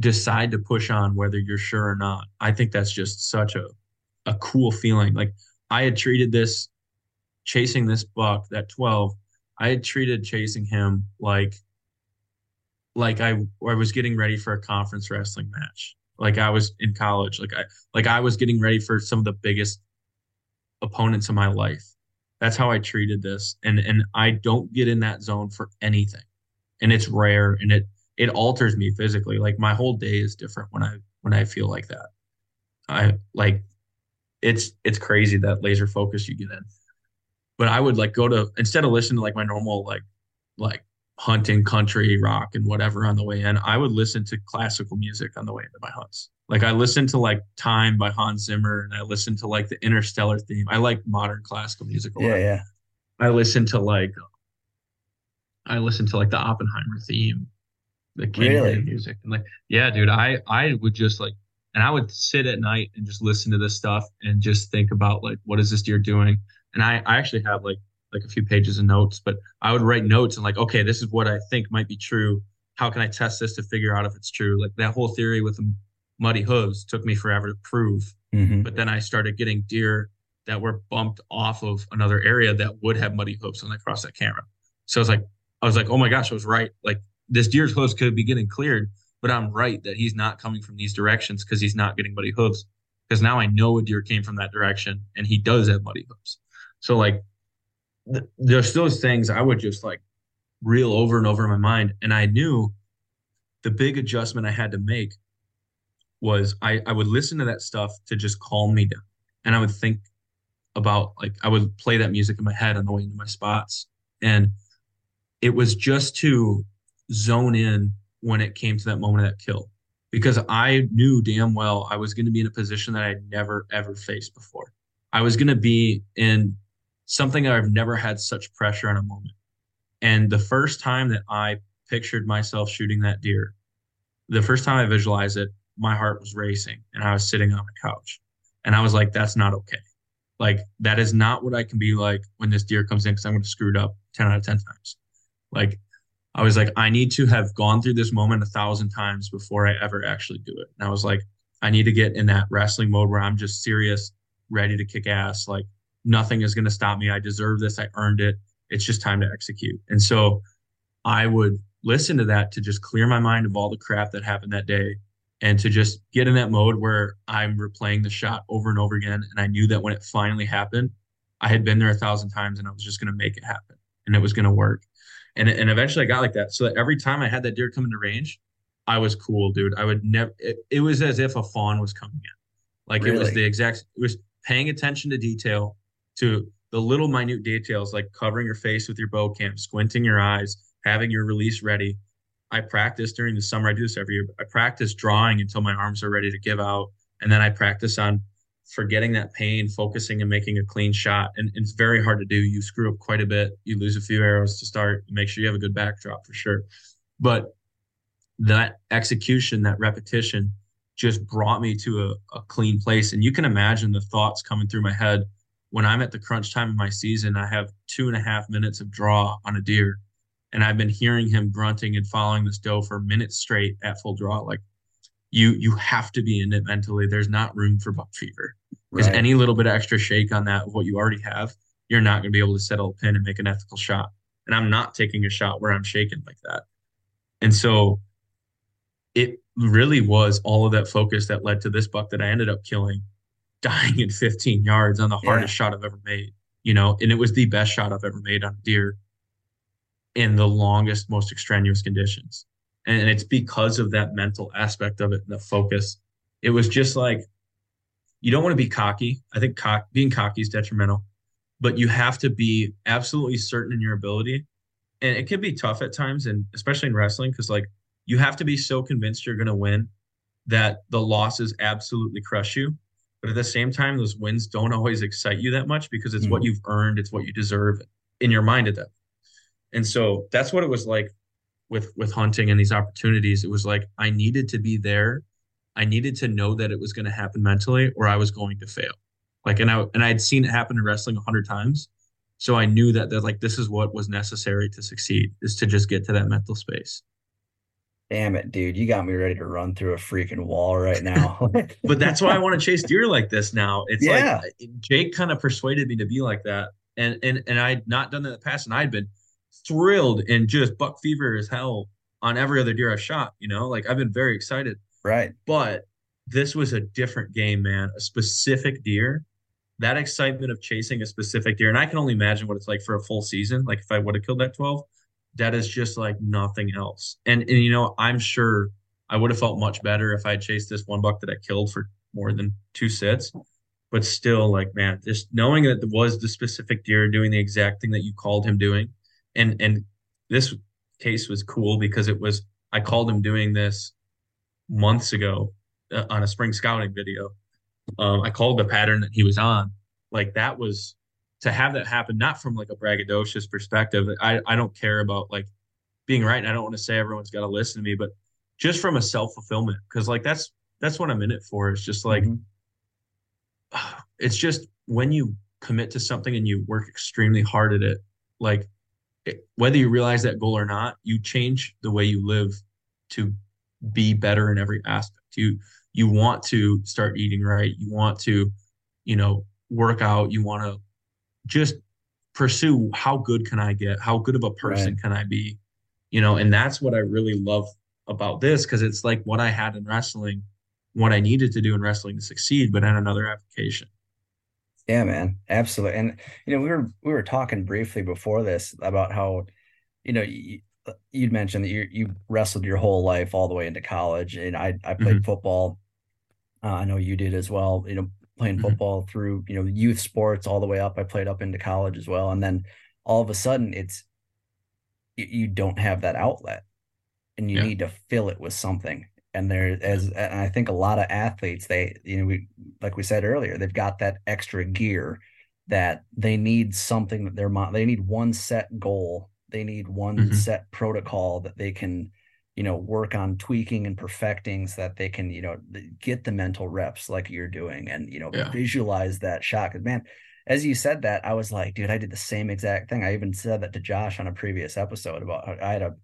decide to push on whether you're sure or not i think that's just such a a cool feeling like i had treated this chasing this buck that 12 i had treated chasing him like like i i was getting ready for a conference wrestling match like I was in college. Like I like I was getting ready for some of the biggest opponents of my life. That's how I treated this. And and I don't get in that zone for anything. And it's rare and it it alters me physically. Like my whole day is different when I when I feel like that. I like it's it's crazy that laser focus you get in. But I would like go to instead of listening to like my normal like like hunting country rock and whatever on the way in, I would listen to classical music on the way into my hunts. Like I listened to like Time by Hans Zimmer and I listened to like the Interstellar theme. I like modern classical music a lot. Yeah, yeah. I listened to like I listened to like the Oppenheimer theme, the King really? music. And like, yeah, dude, I I would just like and I would sit at night and just listen to this stuff and just think about like what is this deer doing? And I, I actually have like like a few pages of notes, but I would write notes and like, okay, this is what I think might be true. How can I test this to figure out if it's true? Like that whole theory with the muddy hooves took me forever to prove. Mm-hmm. But then I started getting deer that were bumped off of another area that would have muddy hooves when I crossed that camera. So I was like, I was like, oh my gosh, I was right. Like this deer's hooves could be getting cleared, but I'm right that he's not coming from these directions because he's not getting muddy hooves. Because now I know a deer came from that direction and he does have muddy hooves. So like th- there's those things I would just like reel over and over in my mind. And I knew the big adjustment I had to make was I, I would listen to that stuff to just calm me down. And I would think about like I would play that music in my head on the way into my spots. And it was just to zone in when it came to that moment of that kill. Because I knew damn well I was going to be in a position that I'd never ever faced before. I was going to be in something I've never had such pressure in a moment. And the first time that I pictured myself shooting that deer, the first time I visualized it, my heart was racing and I was sitting on the couch. And I was like, that's not okay. Like, that is not what I can be like when this deer comes in because I'm going to screw it up 10 out of 10 times. Like, I was like, I need to have gone through this moment a thousand times before I ever actually do it. And I was like, I need to get in that wrestling mode where I'm just serious, ready to kick ass. Like, nothing is going to stop me. I deserve this. I earned it. It's just time to execute. And so I would listen to that to just clear my mind of all the crap that happened that day and to just get in that mode where I'm replaying the shot over and over again. And I knew that when it finally happened, I had been there a thousand times and I was just going to make it happen and it was going to work. And, and eventually I got like that. So that every time I had that deer come into range, I was cool, dude. I would never, it, it was as if a fawn was coming in. Like really? it was the exact, it was paying attention to detail, to the little minute details like covering your face with your bow cam, squinting your eyes, having your release ready. I practice during the summer. I do this every year. I practice drawing until my arms are ready to give out. And then I practice on forgetting that pain, focusing and making a clean shot. And it's very hard to do. You screw up quite a bit. You lose a few arrows to start. Make sure you have a good backdrop for sure. But that execution, that repetition just brought me to a, a clean place. And you can imagine the thoughts coming through my head when I'm at the crunch time of my season. I have two and a half minutes of draw on a deer. And I've been hearing him grunting and following this doe for minutes straight at full draw. Like you you have to be in it mentally. There's not room for buck fever. Because right. any little bit of extra shake on that of what you already have, you're not going to be able to settle a pin and make an ethical shot. And I'm not taking a shot where I'm shaking like that. And so it really was all of that focus that led to this buck that I ended up killing, dying in 15 yards on the hardest yeah. shot I've ever made. You know, and it was the best shot I've ever made on a deer in the longest, most extraneous conditions. And it's because of that mental aspect of it, the focus. It was just like you don't want to be cocky. I think cock, being cocky is detrimental, but you have to be absolutely certain in your ability. And it can be tough at times, and especially in wrestling, because like you have to be so convinced you're going to win that the losses absolutely crush you. But at the same time, those wins don't always excite you that much because it's mm-hmm. what you've earned, it's what you deserve in your mind at that. And so that's what it was like with with hunting and these opportunities. It was like I needed to be there. I needed to know that it was going to happen mentally, or I was going to fail. Like, and I and I had seen it happen in wrestling a hundred times, so I knew that that like this is what was necessary to succeed is to just get to that mental space. Damn it, dude. You got me ready to run through a freaking wall right now. but that's why I want to chase deer like this now. It's yeah. like Jake kind of persuaded me to be like that. And and and I'd not done that in the past, and I'd been thrilled and just buck fever as hell on every other deer I shot, you know, like I've been very excited. Right. But this was a different game, man. A specific deer, that excitement of chasing a specific deer. And I can only imagine what it's like for a full season. Like if I would have killed that 12, that is just like nothing else. And and you know, I'm sure I would have felt much better if I had chased this one buck that I killed for more than two sits. But still, like man, just knowing that it was the specific deer doing the exact thing that you called him doing, and and this case was cool because it was I called him doing this months ago uh, on a spring scouting video. Um, I called the pattern that he was on. Like that was to have that happen, not from like a braggadocious perspective. I, I don't care about like being right. And I don't want to say everyone's got to listen to me, but just from a self fulfillment, because like that's that's what I'm in it for. It's just like mm-hmm. it's just when you commit to something and you work extremely hard at it, like it, whether you realize that goal or not, you change the way you live to be better in every aspect. You you want to start eating right. You want to, you know, work out. You want to just pursue how good can I get? How good of a person right. can I be? You know, and that's what I really love about this because it's like what I had in wrestling, what I needed to do in wrestling to succeed, but in another application. Yeah, man, absolutely. And you know, we were we were talking briefly before this about how, you know, you, would mentioned that you you wrestled your whole life all the way into college, and I I played mm-hmm. football. Uh, I know you did as well. You know, playing mm-hmm. football through you know youth sports all the way up. I played up into college as well, and then all of a sudden it's you, you don't have that outlet, and you yeah. need to fill it with something. And there, as and I think a lot of athletes, they you know we like we said earlier, they've got that extra gear that they need something that they're they need one set goal, they need one mm-hmm. set protocol that they can you know work on tweaking and perfecting so that they can you know get the mental reps like you're doing and you know yeah. visualize that shot because man as you said that i was like dude i did the same exact thing i even said that to josh on a previous episode about i had a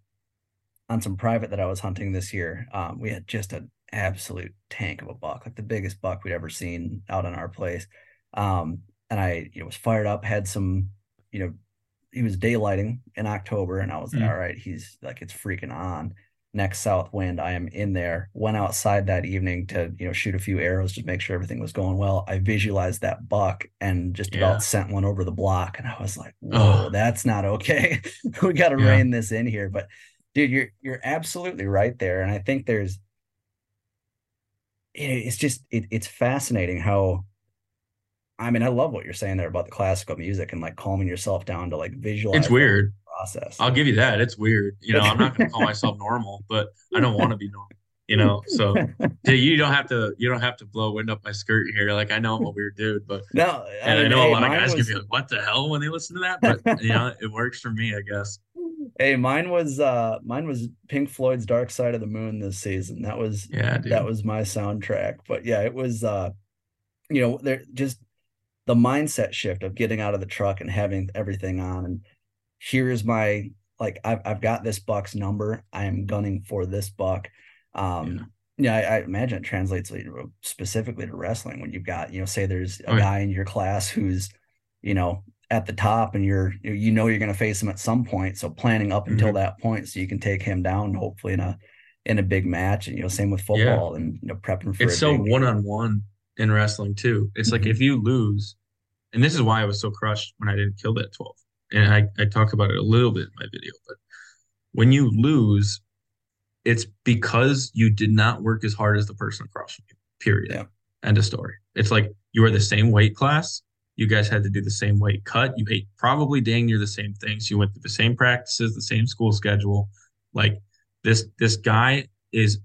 on some private that i was hunting this year um, we had just an absolute tank of a buck like the biggest buck we'd ever seen out on our place um, and i you know was fired up had some you know he was daylighting in October, and I was like, Mm. all right, he's like, it's freaking on. Next south wind, I am in there. Went outside that evening to you know shoot a few arrows to make sure everything was going well. I visualized that buck and just Yeah. about sent one over the block, and I was like, whoa, Oh. that's not okay. we got to Yeah. rein this in here. But dude, you're you're absolutely right there, and I think there's it's just it, it's fascinating how I mean, I love what you're saying there about the classical music and like calming yourself down to like visualize It's weird. process. I'll give you that. It's weird. You know, I'm not going to call myself normal, but I don't want to be normal. You know, so yeah, you don't have to. You don't have to blow wind up my skirt here. Like I know I'm a weird dude, but no, and I, know hey, a lot of guys was, can be like, "What the hell?" when they listen to that. But you know, it works for me, I guess. Hey, mine was uh mine was Pink Floyd's Dark Side of the Moon this season. That was Yeah, dude. that was my soundtrack. But yeah, it was uh you know, there just the mindset shift of getting out of the truck and having everything on and here's my like I've I've got this buck's number. I am gunning for this buck. Um yeah, I, I imagine it translates specifically to wrestling when you've got, you know, say there's a Oh, yeah. guy in your class who's, you know, at the top and you're you know you're going to face him at some point. So planning up until Mhm. that point so you can take him down hopefully in a in a big match. And you know, same with football and you know, prepping for it's so big- one on one in wrestling too. It's like Mhm. if you lose, and this is why I was so crushed when I didn't kill that 12. And I, I talk about it a little bit in my video, but when you lose, it's because you did not work as hard as the person across from you. Period. Yeah. End of story. It's like you are the same weight class. You guys had to do the same weight cut. You ate probably dang near the same things. You went through the same practices, the same school schedule. Like this, this guy is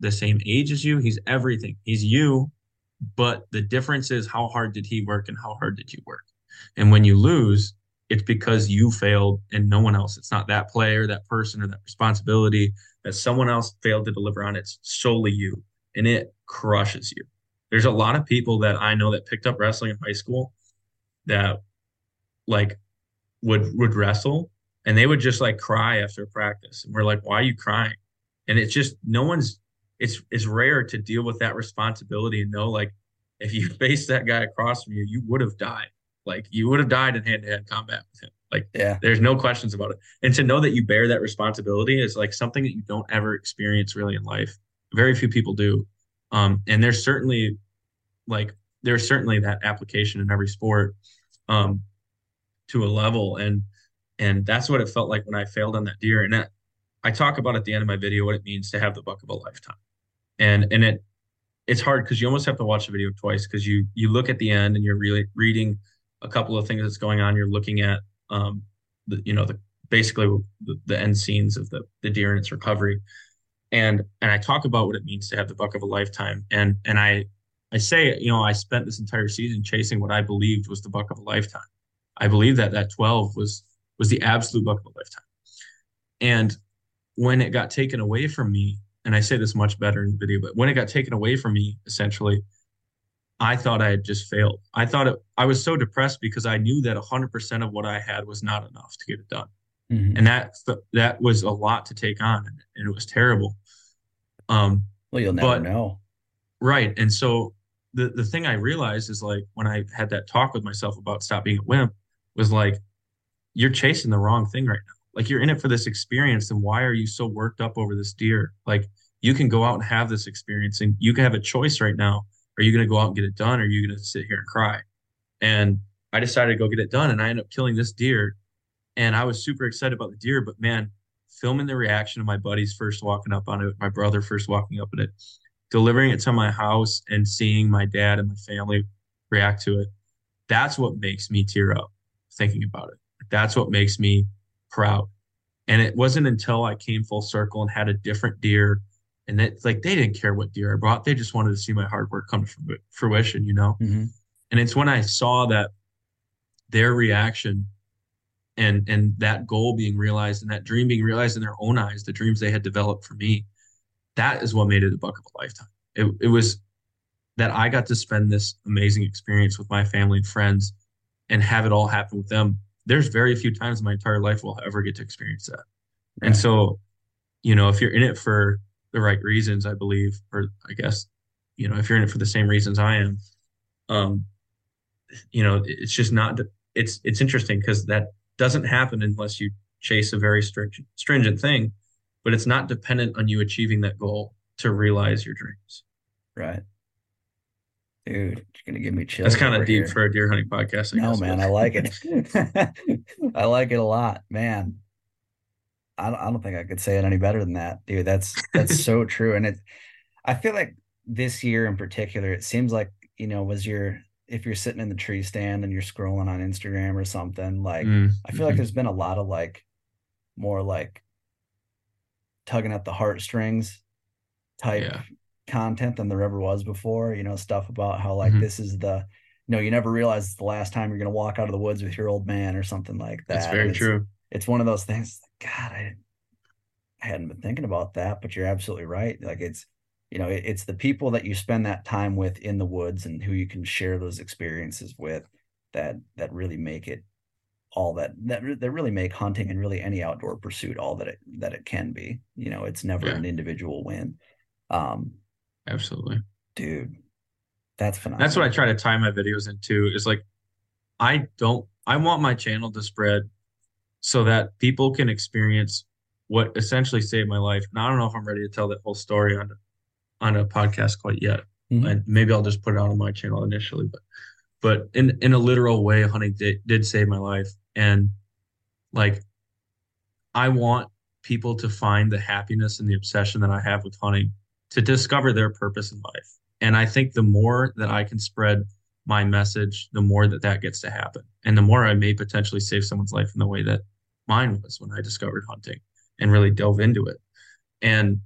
the same age as you. He's everything. He's you, but the difference is how hard did he work and how hard did you work? And when you lose, it's because you failed and no one else. It's not that player, that person, or that responsibility that someone else failed to deliver on. It's solely you, and it crushes you. There's a lot of people that I know that picked up wrestling in high school that like would would wrestle and they would just like cry after practice and we're like why are you crying? And it's just no one's it's it's rare to deal with that responsibility and know like if you face that guy across from you you would have died. Like you would have died in hand-to-hand combat with him. Like yeah. there's no questions about it. And to know that you bear that responsibility is like something that you don't ever experience really in life. Very few people do. Um and there's certainly like there's certainly that application in every sport um to a level. And and that's what it felt like when I failed on that deer. And that I talk about at the end of my video what it means to have the buck of a lifetime. And and it it's hard because you almost have to watch the video twice because you you look at the end and you're really reading a couple of things that's going on. You're looking at um the you know the basically the, the end scenes of the the deer and its recovery. And and I talk about what it means to have the buck of a lifetime. And and I I say you know I spent this entire season chasing what I believed was the buck of a lifetime I believe that that 12 was was the absolute buck of a lifetime. And when it got taken away from me, and I say this much better in the video, but when it got taken away from me, essentially, I thought I had just failed. I thought it, I was so depressed because I knew that 100% of what I had was not enough to get it done. Mhm. And that that was a lot to take on, and, and it was terrible. Um, Well, you'll never but- know. Right. And so the the thing I realized is like when I had that talk with myself about stop being a wimp was like, you're chasing the wrong thing right now. Like you're in it for this experience, and why are you so worked up over this deer? Like you can go out and have this experience, and you can have a choice right now. Are you going to go out and get it done, or are you going to sit here and cry? And I decided to go get it done, and I ended up killing this deer. And I was super excited about the deer, but man, filming the reaction of my buddies first walking up on it, my brother first walking up on it, delivering it to my house and seeing my dad and my family react to it that's what makes me tear up thinking about it. That's what makes me proud. And it wasn't until i came full circle and had a different deer and it's like they didn't care what deer i brought. They just wanted to see my hard work come to fruition you know? Mhm. and it's when i saw that their reaction and and that goal being realized and that dream being realized in their own eyes the dreams they had developed for me that is what made it a buck of a lifetime. It, it was that i got to spend this amazing experience with my family and friends and have it all happen with them. There's very few times in my entire life we'll ever get to experience that. And so you know if you're in it for the right reasons i believe or i guess you know if you're in it for the same reasons i am um you know it's just not it's it's interesting because that doesn't happen unless you chase a very stringent stringent thing, but it's not dependent on you achieving that goal to realize your dreams. Right. Dude, you're gonna give me chills. That's kind of deep here. for a deer hunting podcast. I no, guess, man, I like it. I like it a lot, man. I don't, I don't think I could say it any better than that, dude. That's that's so true, and it. I feel like this year in particular, it seems like you know, was your if you're sitting in the tree stand and you're scrolling on Instagram or something, like Mm, I feel like mhm. there's been a lot of like more like tugging at the heartstrings type Yeah. content than there ever was before. You know, stuff about how like Mhm. this is the you know, you never realize it's the last time you're gonna walk out of the woods with your old man or something like that. That's very it's, true. It's one of those things. God, I I hadn't been thinking about that, but you're absolutely right. Like it's you know, it, it's the people that you spend that time with in the woods and who you can share those experiences with that that really make it all that that that really make hunting and really any outdoor pursuit all that it that it can be. You know, it's never Yeah. an individual win. Um, Absolutely. dude, that's phenomenal. That's what I try to tie my videos into is like I don't I want my channel to spread so that people can experience what essentially saved my life. And I don't know if I'm ready to tell that whole story on on a podcast quite yet. Mhm. And maybe I'll just put it out on my channel initially, but but in in a literal way, hunting did, did save my life. And like I want people to find the happiness and the obsession that I have with hunting to discover their purpose in life. And I think the more that I can spread my message, the more that that gets to happen. And the more I may potentially save someone's life in the way that mine was when I discovered hunting and really dove into it. And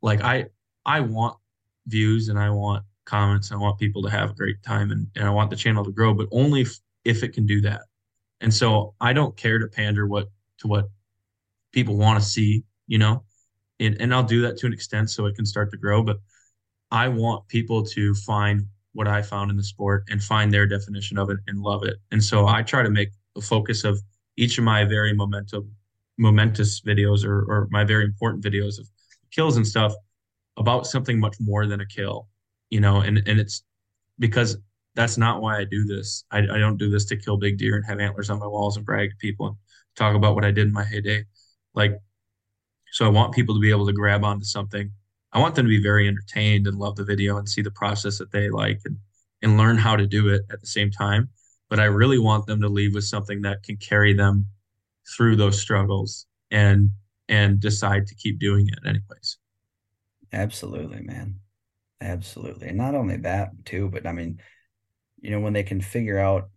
like I I want views and I want comments I want people to have a great time and, and I want the channel to grow, but only if, if it can do that. And so I don't care to pander what to what people want to see, you know, and, and I'll do that to an extent so it can start to grow. But I want people to find what I found in the sport and find their definition of it and love it. And so I try to make the focus of each of my very momentum, momentous videos or, or my very important videos of kills and stuff about something much more than a kill, you know, and, and it's because that's not why I do this. I, I don't do this to kill big deer and have antlers on my walls and brag to people and talk about what I did in my heyday. Like, so I want people to be able to grab onto something. I want them to be very entertained and love the video and see the process that they like and, and learn how to do it at the same time. But I really want them to leave with something that can carry them through those struggles and and decide to keep doing it anyways. Absolutely, man. Absolutely. And not only that too, but I mean, you know, when they can figure out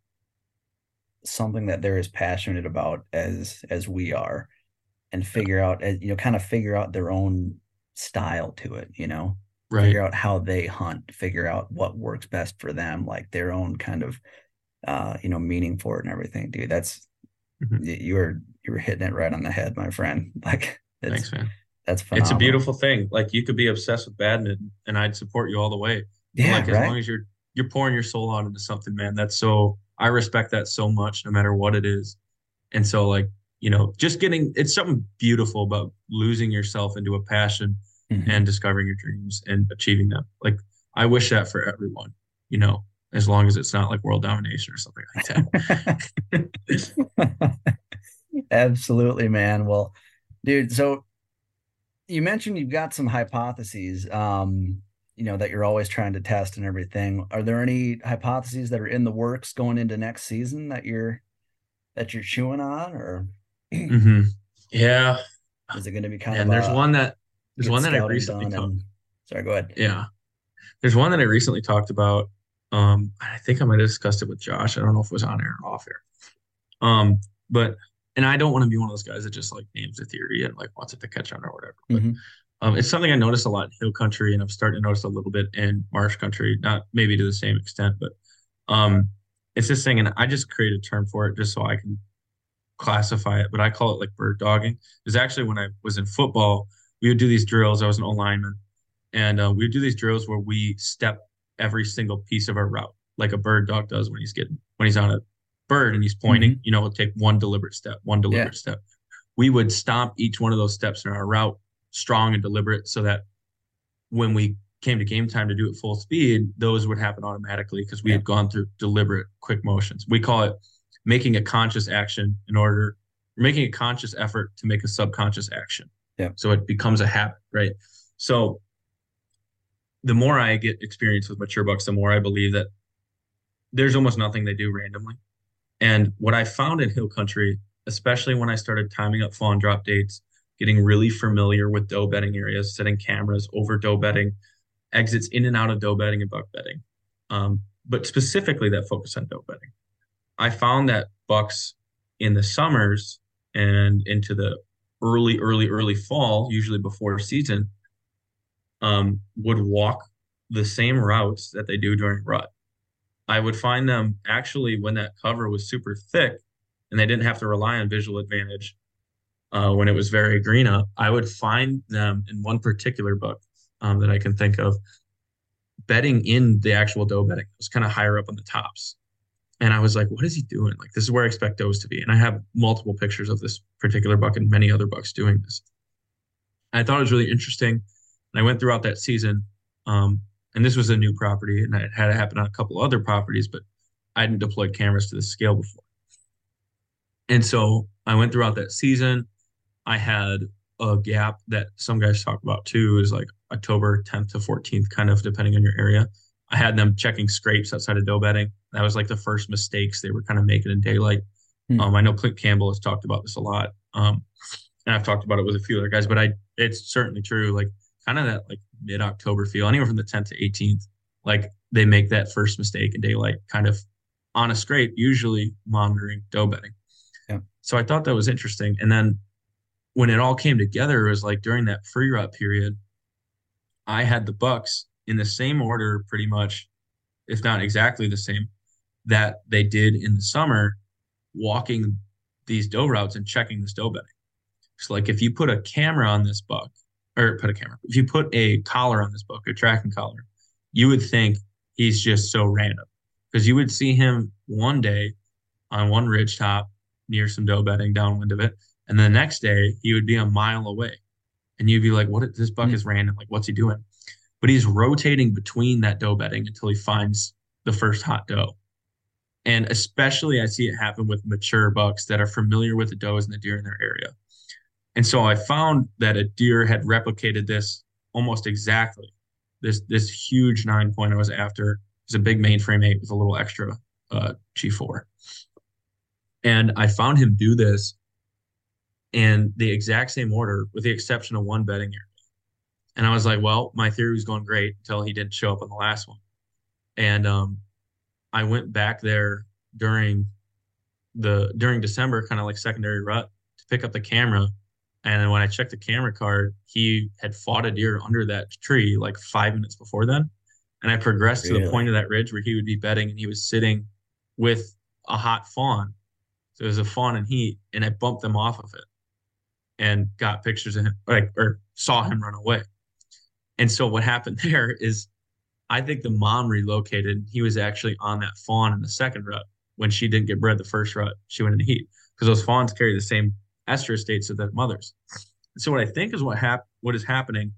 something that they're as passionate about as as we are and figure out uh, you know, kind of figure out their own style to it, you know, Right. figure out how they hunt, figure out what works best for them, like their own kind of uh, you know, meaning for it and everything, dude. That's Mhm. you were you were hitting it right on the head, my friend. Like it's Thanks, man. That's phenomenal. It's a beautiful thing. Like you could be obsessed with badminton and I'd support you all the way. Yeah, like as long as you're you're pouring your soul out into something, man, that's so I respect that so much no matter what it is. And so like, you know, just getting it's something beautiful about losing yourself into a passion Mhm. and discovering your dreams and achieving them. Like I wish that for everyone, you know, as long as it's not like world domination or something like that. Absolutely, man. Well, dude, so you mentioned you've got some hypotheses, um, you know, that you're always trying to test and everything. Are there any hypotheses that are in the works going into next season that you're that you're chewing on, or hmm Yeah. is it going to be kind And of there's a one that there's one that I recently talked and- sorry, go ahead. Yeah. There's one that I recently talked about. Um, I think I might have discussed it with Josh. I don't know if it was on air or off air. Um, but and I don't want to be one of those guys that just like names a theory and like wants it to catch on or whatever. But Mhm. um, it's something I noticed a lot in hill country, and I'm starting to notice a little bit in marsh country. Not maybe to the same extent, but um, it's this thing, and I just create a term for it just so I can classify it. But I call it like bird dogging. Is actually when I was in football, we would do these drills. I was an O lineman, and uh, we would do these drills where we step every single piece of our route, like a bird dog does when he's getting when he's on a bird and he's pointing. Mm-hmm. You know, take one deliberate step, one deliberate step. We would stomp each one of those steps in our route strong and deliberate, so that when we came to game time to do it full speed, those would happen automatically because we Yeah. had gone through deliberate, quick motions. We call it making a conscious action in order making a conscious effort to make a subconscious action. Yeah. So it becomes a habit, right? So the more I get experience with mature bucks, the more I believe that there's almost nothing they do randomly. And what I found in hill country, especially when I started timing up fawn drop dates, getting really familiar with doe bedding areas, setting cameras over doe bedding, exits in and out of doe bedding and buck bedding, um, but specifically that focus on doe bedding. I found that bucks in the summers and into the early, early, early fall, usually before season, um, would walk the same routes that they do during rut. I would find them actually when that cover was super thick and they didn't have to rely on visual advantage uh, when it was very green up. I would find them in one particular book um, that I can think of betting in the actual doe betting. It was kind of higher up on the tops. And I was like, what is he doing? Like, this is where I expect does to be. And I have multiple pictures of this particular buck and many other bucks doing this. I thought it was really interesting. And I went throughout that season. Um, and this was a new property, and it had happened on a couple other properties, but I hadn't deployed cameras to the scale before. And so I went throughout that season. I had a gap that some guys talk about too, is like October 10th to 14th, kind of depending on your area. I had them checking scrapes outside of doe bedding. That was like the first mistakes they were kind of making in daylight. Hmm. Um, I know Clint Campbell has talked about this a lot. Um, and I've talked about it with a few other guys, but I it's certainly true. Like kind of that like mid October feel, anywhere from the 10th to 18th, like they make that first mistake in daylight, kind of on a scrape, usually monitoring doe bedding. Yeah. So I thought that was interesting. And then when it all came together, it was like during that pre rut period, I had the bucks in the same order, pretty much, if not exactly the same, that they did in the summer, walking these doe routes and checking this doe bedding. So, like, if you put a camera on this buck, or put a camera, if you put a collar on this buck, a tracking collar, you would think he's just so random because you would see him one day on one ridge top near some doe bedding downwind of it, and the next day he would be a mile away, and you'd be like, "What? This buck mm-hmm. is random. Like, what's he doing?" But he's rotating between that doe bedding until he finds the first hot doe. And especially, I see it happen with mature bucks that are familiar with the does and the deer in their area. And so I found that a deer had replicated this almost exactly. This this huge nine point I was after is a big mainframe eight with a little extra uh, G4. And I found him do this in the exact same order, with the exception of one bedding area. And I was like, well, my theory was going great until he didn't show up on the last one. And um, I went back there during the during December, kind of like secondary rut, to pick up the camera. And then when I checked the camera card, he had fought a deer under that tree like five minutes before then. And I progressed really? to the point of that ridge where he would be bedding and he was sitting with a hot fawn. So it was a fawn and heat, and I bumped them off of it and got pictures of him, like, or saw him run away. And so what happened there is I think the mom relocated. He was actually on that fawn in the second rut when she didn't get bred the first rut. She went into heat because those fawns carry the same estrus states as their mothers. So what I think is what hap- what is happening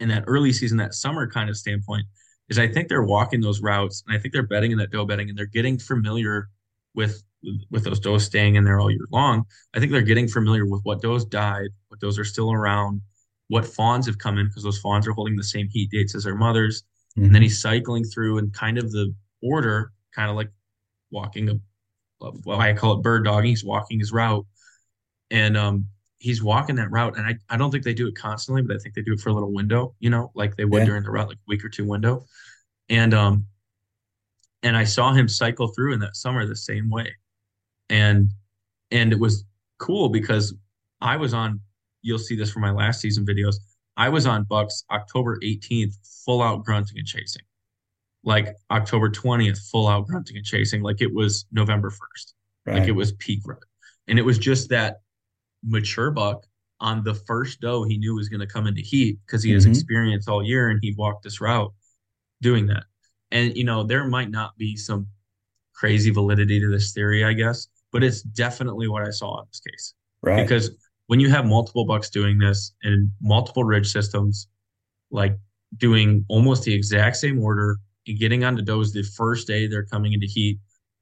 in that early season, that summer kind of standpoint, is I think they're walking those routes and I think they're betting in that doe bedding and they're getting familiar with with those does staying in there all year long. I think they're getting familiar with what does died, what does are still around, what fawns have come in because those fawns are holding the same heat dates as their mothers Mm-hmm. And then he's cycling through and kind of the order, kind of like walking a, well, I call it bird dogging. He's walking his route. And um, he's walking that route. And I, I don't think they do it constantly, but I think they do it for a little window, you know, like they would yeah. during the route, like week or two window. And um, and I saw him cycle through in that summer the same way. And and it was cool because I was on, you'll see this for my last season videos. I was on Bucks October 18th, full out grunting and chasing. Like October 20th, full out grunting and chasing. Like it was November 1st. Right. Like it was peak rut. And it was just that mature buck on the first doe he knew was going to come into heat because he mm-hmm. has experience all year and he walked this route doing that. And, you know, there might not be some crazy validity to this theory, I guess, but it's definitely what I saw in this case. Right. Because when you have multiple bucks doing this in multiple ridge systems, like doing almost the exact same order and getting onto does the first day they're coming into heat,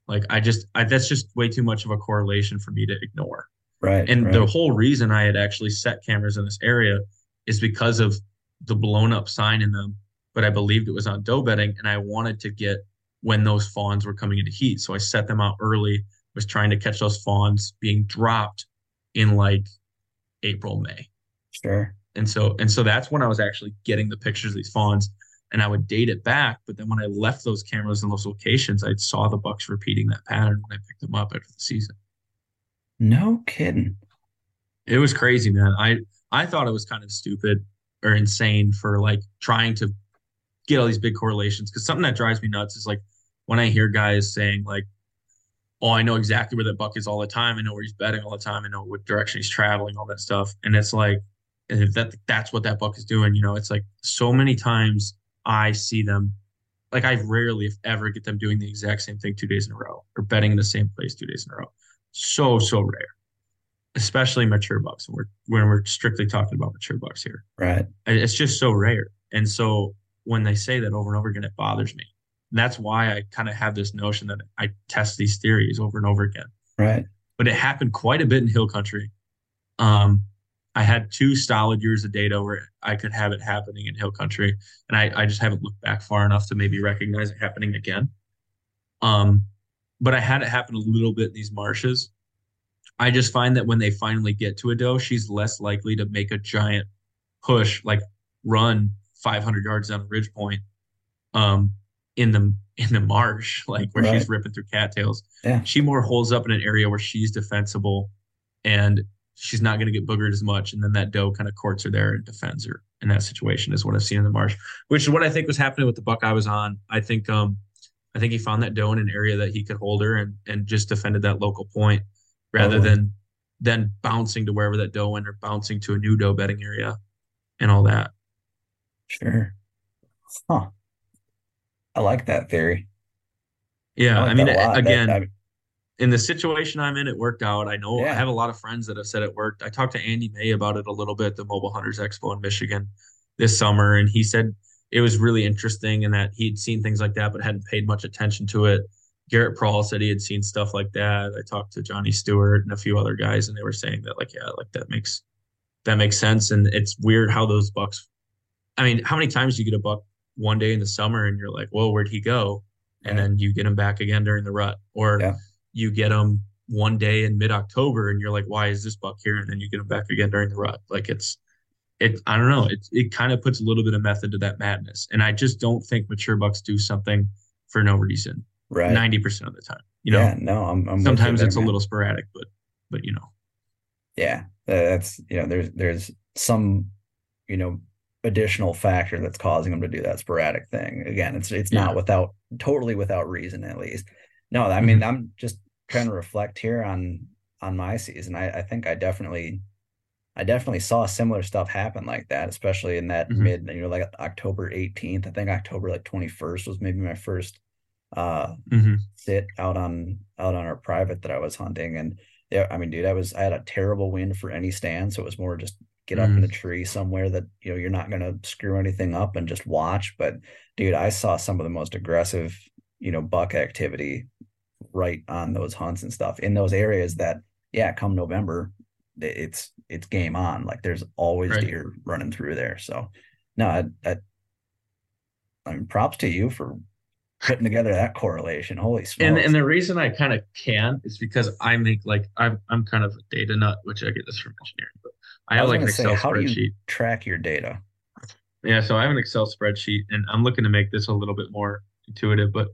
Like I just I, that's just way too much of a correlation for me to ignore. Right. And right. the whole reason I had actually set cameras in this area is because of the blown up sign in them, but I believed it was on doe bedding and I wanted to get when those fawns were coming into heat. So I set them out early, was trying to catch those fawns being dropped in like April, May. Sure. And so and so that's when I was actually getting the pictures of these fawns and I would date it back. But then when I left those cameras in those locations, I saw the bucks repeating that pattern when I picked them up after the season. No kidding. It was crazy, man. I I thought it was kind of stupid or insane for like trying to get all these big correlations because something that drives me nuts is like when I hear guys saying like, "Oh, I know exactly where that buck is all the time. I know where he's betting all the time. I know what direction he's traveling, all that stuff." And it's like, if that that's what that buck is doing, you know, it's like so many times I see them. Like I rarely, if ever, get them doing the exact same thing two days in a row or betting in the same place two days in a row. So so rare, especially mature bucks. When we're when we're strictly talking about mature bucks here, Right. it's just so rare. And so when they say that over and over again, it bothers me. And that's why I kind of have this notion that I test these theories over and over again. Right. But it happened quite a bit in hill country. Um, I had two solid years of data where I could have it happening in hill country, and I, I just haven't looked back far enough to maybe recognize it happening again. Um, but I had it happen a little bit in these marshes. I just find that when they finally get to a doe, she's less likely to make a giant push, like run 500 yards down a ridge point, um, in the in the marsh, like where Right. she's ripping through cattails. Yeah. She more holds up in an area where she's defensible, and she's not going to get boogered as much. And then that doe kind of courts her there and defends her in that situation is what I've seen in the marsh, which is what I think was happening with the buck I was on. I think um I think he found that doe in an area that he could hold her and and just defended that local point rather than then bouncing to wherever that doe went or bouncing to a new doe bedding area and all that. Sure. Huh. I like that theory. Yeah, like I mean that. That- again, I- in the situation I'm in, it worked out. I know I have a lot of friends that have said it worked. I talked to Andy May about it a little bit, the Mobile Hunters Expo in Michigan this summer, and he said it was really interesting and that he'd seen things like that but hadn't paid much attention to it. Garrett Prawl said he had seen stuff like that. I talked to Johnny Stewart and a few other guys, and they were saying that like, yeah, like that makes that makes sense. And it's weird how those bucks. I mean, how many times do you get a buck one day in the summer and you're like, whoa, where'd he go? And Right. then you get him back again during the rut, or Yeah. you get him one day in mid October and you're like, why is this buck here? And then you get him back again during the rut. Like it's, it, I don't know. It, it kind of puts a little bit of method to that madness. And I just don't think mature bucks do something for no reason right. 90% of the time. You know, yeah, no, I'm, I'm sometimes there, it's a little sporadic, but, but you know, Yeah, uh, that's you know, there's there's some you know additional factor that's causing them to do that sporadic thing. Again, it's it's Yeah. not without totally without reason at least. No, I mean mm-hmm. I'm just trying to reflect here on on my season. I, I think I definitely I definitely saw similar stuff happen like that, especially in that Mhm. mid, you know, like October 18th. I think October like 21st was maybe my first uh Mhm. sit out on out on our private that I was hunting and yeah, I mean, dude, I was I had a terrible wind for any stand, so it was more just get up in Mm. a tree somewhere that you know you're not gonna screw anything up and just watch. But dude, I saw some of the most aggressive, you know, buck activity right on those hunts and stuff in those areas that yeah, come November, it's it's game on. Like there's always Right. deer running through there. So no, I, I I mean props to you for putting together that correlation. Holy smokes. and and the reason I kind of can is because I make like I'm I'm kind of a data nut, which I get this from engineering, but I I have like an say, Excel how do spreadsheet. you track your data? Yeah, so I have an Excel spreadsheet, and I'm looking to make this a little bit more intuitive. But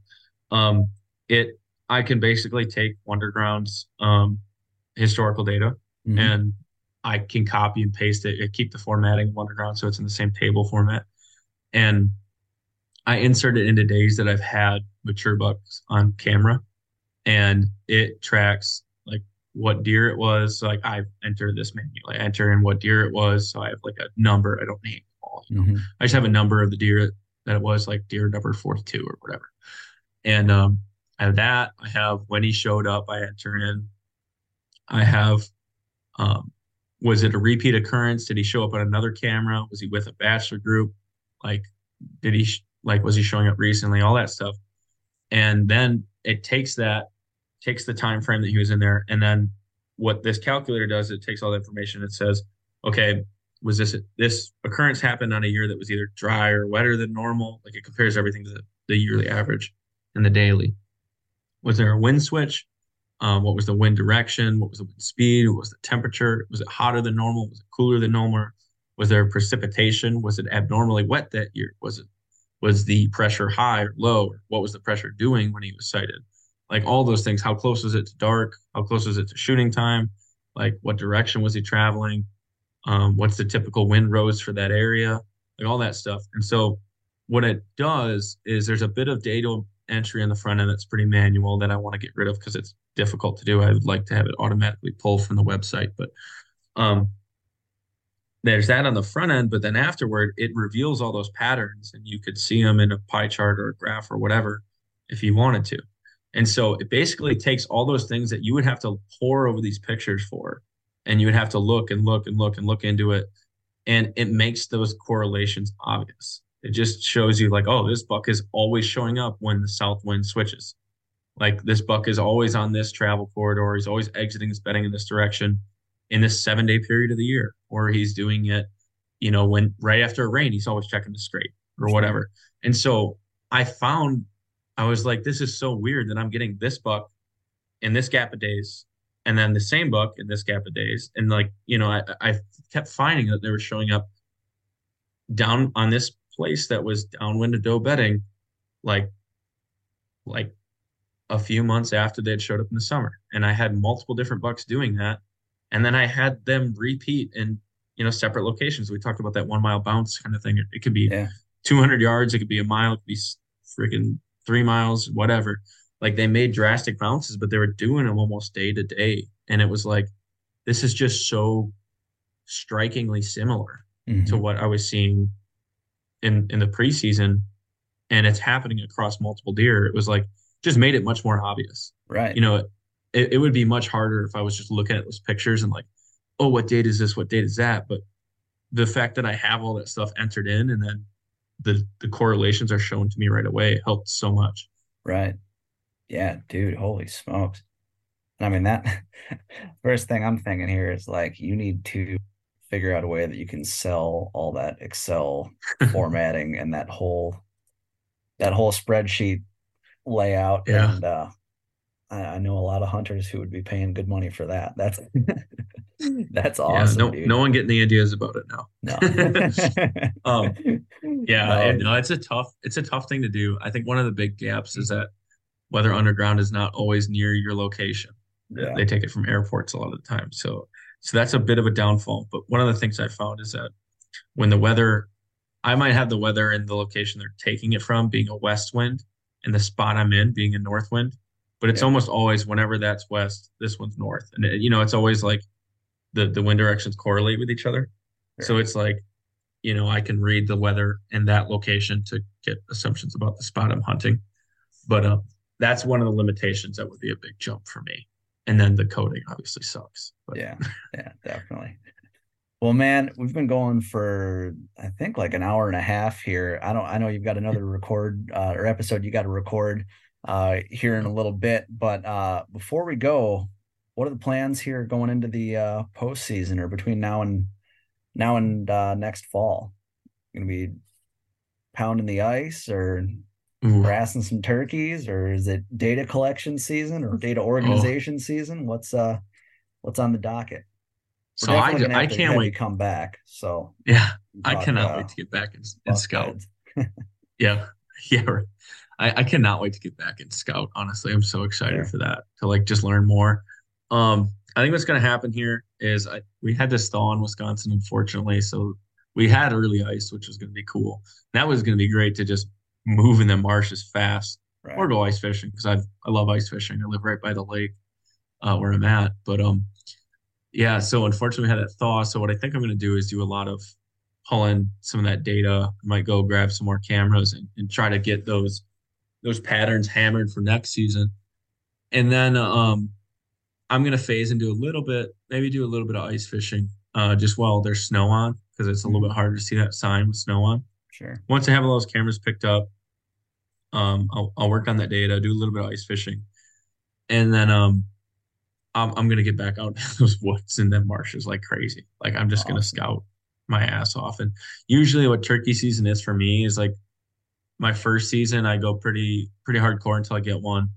um, it I can basically take Wunderground's um, historical data, Mhm. and I can copy and paste it. I keep the formatting of Wunderground so it's in the same table format, and I insert it into days that I've had mature bucks on camera, and it tracks like what deer it was. So, like I enter this manually, I enter in what deer it was, so I have like a number. I don't name all. You know? Mhm. I just have a number of the deer that it was, like deer number 42 or whatever. And um, I have that. I have when he showed up, I enter in. I have, um, was it a repeat occurrence? Did he show up on another camera? Was he with a bachelor group? Like, did he, like, was he showing up recently? All that stuff. And then it takes that takes the time frame that he was in there, and then what this calculator does, it takes all the information. It says, okay, was this this occurrence happened on a year that was either dry or wetter than normal? Like it compares everything to the, the yearly average and the daily. Was there a wind switch? Um, what was the wind direction? What was the wind speed? What was the temperature? Was it hotter than normal? Was it cooler than normal? Was there precipitation? Was it abnormally wet that year? Was it was the pressure high or low? What was the pressure doing when he was sighted? Like all those things. How close was it to dark? How close was it to shooting time? Like what direction was he traveling? Um, what's the typical wind rose for that area? Like all that stuff. And so what it does is there's a bit of data entry in the front end that's pretty manual that I want to get rid of because it's difficult to do. I would like to have it automatically pull from the website, but um, there's that on the front end. But then afterward, it reveals all those patterns, and you could see them in a pie chart or a graph or whatever if you wanted to. And so it basically takes all those things that you would have to pour over these pictures for, and you would have to look and look and look and look into it, and it makes those correlations obvious. It just shows you like, oh, this buck is always showing up when the south wind switches. Like this buck is always on this travel corridor. He's always exiting his bedding in this direction in this seven day period of the year, or he's doing it, you know, when right after a rain, he's always checking the scrape or whatever. And so I found I was like, this is so weird that I'm getting this buck in this gap of days and then the same buck in this gap of days. And like, you know, I, I kept finding that they were showing up down on this place that was downwind of doe bedding, like, like a few months after they'd showed up in the summer. And I had multiple different bucks doing that. And then I had them repeat in, you know, separate locations. We talked about that one mile bounce kind of thing. It, it could be yeah. 200 yards, it could be a mile, it could be freaking three miles, whatever. Like they made drastic bounces, but they were doing them almost day to day. And it was like, this is just so strikingly similar mm-hmm. to what I was seeing in in the preseason, and it's happening across multiple deer. It was like just made it much more obvious. Right. You know, it, it would be much harder if I was just looking at those pictures and like, oh, what date is this? What date is that? But the fact that I have all that stuff entered in and then the the correlations are shown to me right away helped so much. Right. Yeah, dude, holy smokes. I mean that first thing I'm thinking here is like you need to figure out a way that you can sell all that Excel formatting and that whole that whole spreadsheet layout. Yeah. And uh, I, I, know a lot of hunters who would be paying good money for that. That's that's awesome. Yeah, no, dude. no one getting the ideas about it now. No. um, yeah. And, no, it's a tough it's a tough thing to do. I think one of the big gaps is that weather underground is not always near your location. Yeah. They take it from airports a lot of the time. So so that's a bit of a downfall. But one of the things I found is that when the weather, I might have the weather in the location they're taking it from being a west wind and the spot I'm in being a north wind. But it's yeah. almost always whenever that's west, this one's north. And, it, you know, it's always like the, the wind directions correlate with each other. So it's like, you know, I can read the weather in that location to get assumptions about the spot I'm hunting. But uh, that's one of the limitations that would be a big jump for me and then the coding obviously sucks. But. Yeah, yeah, definitely. Well, man, we've been going for I think like an hour and a half here. I don't. I know you've got another record uh, or episode you got to record uh, here in a little bit, but uh, before we go, what are the plans here going into the uh, postseason or between now and now and uh, next fall? Going to be pounding the ice or grassing some turkeys or is it data collection season or data oh. organization oh. season? What's uh what's on the docket? We're so i, I can't wait. to come back so yeah talk, i cannot uh, wait to get back in, scout. yeah yeah I, I cannot wait to get back in scout honestly. I'm so excited yeah. for that to like just learn more. Um i think what's going to happen here is I, we had this thaw in wisconsin unfortunately so we had early ice which was going to be cool. That was going to be great to just move in the marshes fast right. or go ice fishing because I I love ice fishing. I live right by the lake uh, where I'm at. But um, yeah. So unfortunately, we had that thaw. So what I think I'm going to do is do a lot of pulling some of that data. I might go grab some more cameras and, and try to get those those patterns hammered for next season. And then um, I'm going to phase and do a little bit, maybe do a little bit of ice fishing uh, just while there's snow on because it's a little mm-hmm. bit harder to see that sign with snow on. Sure. Once I have all those cameras picked up, um, I'll, I'll work on that data, do a little bit of ice fishing, and then um, I'm I'm gonna get back out in those woods and then marshes like crazy. Like I'm just awesome. gonna scout my ass off. And usually, what turkey season is for me is like my first season. I go pretty pretty hardcore until I get one.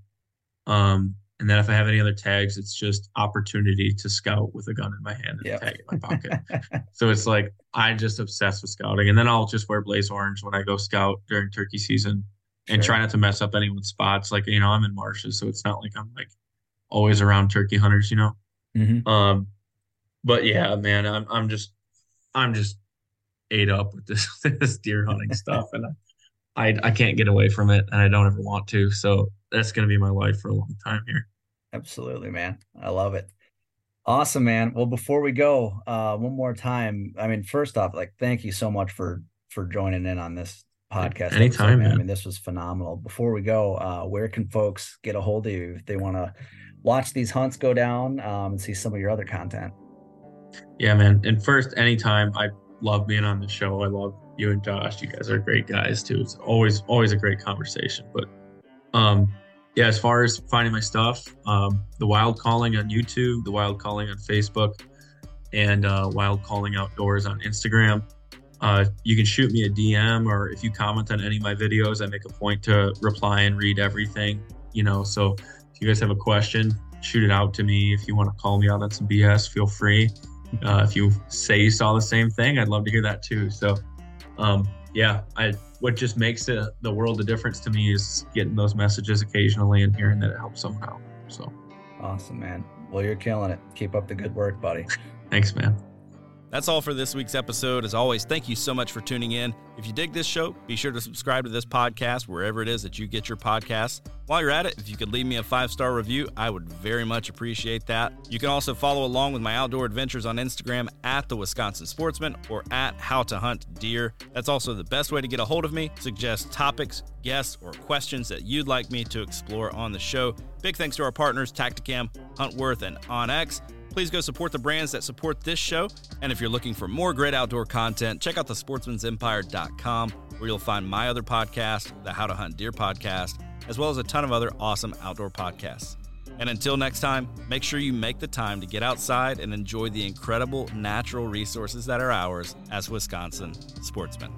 Um, and then if I have any other tags, it's just opportunity to scout with a gun in my hand and yep. a tag in my pocket. so it's like I'm just obsessed with scouting. And then I'll just wear blaze orange when I go scout during turkey season and sure. try not to mess up anyone's spots. Like, you know, I'm in marshes, so it's not like I'm like always around turkey hunters, you know. Mm-hmm. Um but yeah, man, I'm I'm just I'm just ate up with this this deer hunting stuff and I, I I can't get away from it and I don't ever want to. So that's going to be my life for a long time here. Absolutely, man. I love it. Awesome, man. Well, before we go, uh, one more time. I mean, first off, like, thank you so much for for joining in on this podcast. Anytime, man. I mean, this was phenomenal. Before we go, uh, where can folks get a hold of you if they want to watch these hunts go down um, and see some of your other content? Yeah, man. And first, anytime. I love being on the show. I love you and Josh. You guys are great guys too. It's always always a great conversation. But um, yeah, as far as finding my stuff, um, the Wild Calling on YouTube, the Wild Calling on Facebook, and uh, Wild Calling Outdoors on Instagram. Uh, you can shoot me a DM, or if you comment on any of my videos, I make a point to reply and read everything. You know, so if you guys have a question, shoot it out to me. If you want to call me out on some BS, feel free. Uh, if you say you saw the same thing, I'd love to hear that too. So, um, yeah, I what just makes it the world of difference to me is getting those messages occasionally and hearing that it helps someone out. So awesome, man. Well, you're killing it. Keep up the good work, buddy. Thanks, man. That's all for this week's episode. As always, thank you so much for tuning in. If you dig this show, be sure to subscribe to this podcast wherever it is that you get your podcasts. While you're at it, if you could leave me a five star review, I would very much appreciate that. You can also follow along with my outdoor adventures on Instagram at the Wisconsin Sportsman or at How to Hunt Deer. That's also the best way to get a hold of me. Suggest topics, guests, or questions that you'd like me to explore on the show. Big thanks to our partners, Tactacam, Huntworth, and OnX please go support the brands that support this show. And if you're looking for more great outdoor content, check out the sportsmansempire.com, where you'll find my other podcast, the How to Hunt Deer podcast, as well as a ton of other awesome outdoor podcasts. And until next time, make sure you make the time to get outside and enjoy the incredible natural resources that are ours as Wisconsin sportsmen.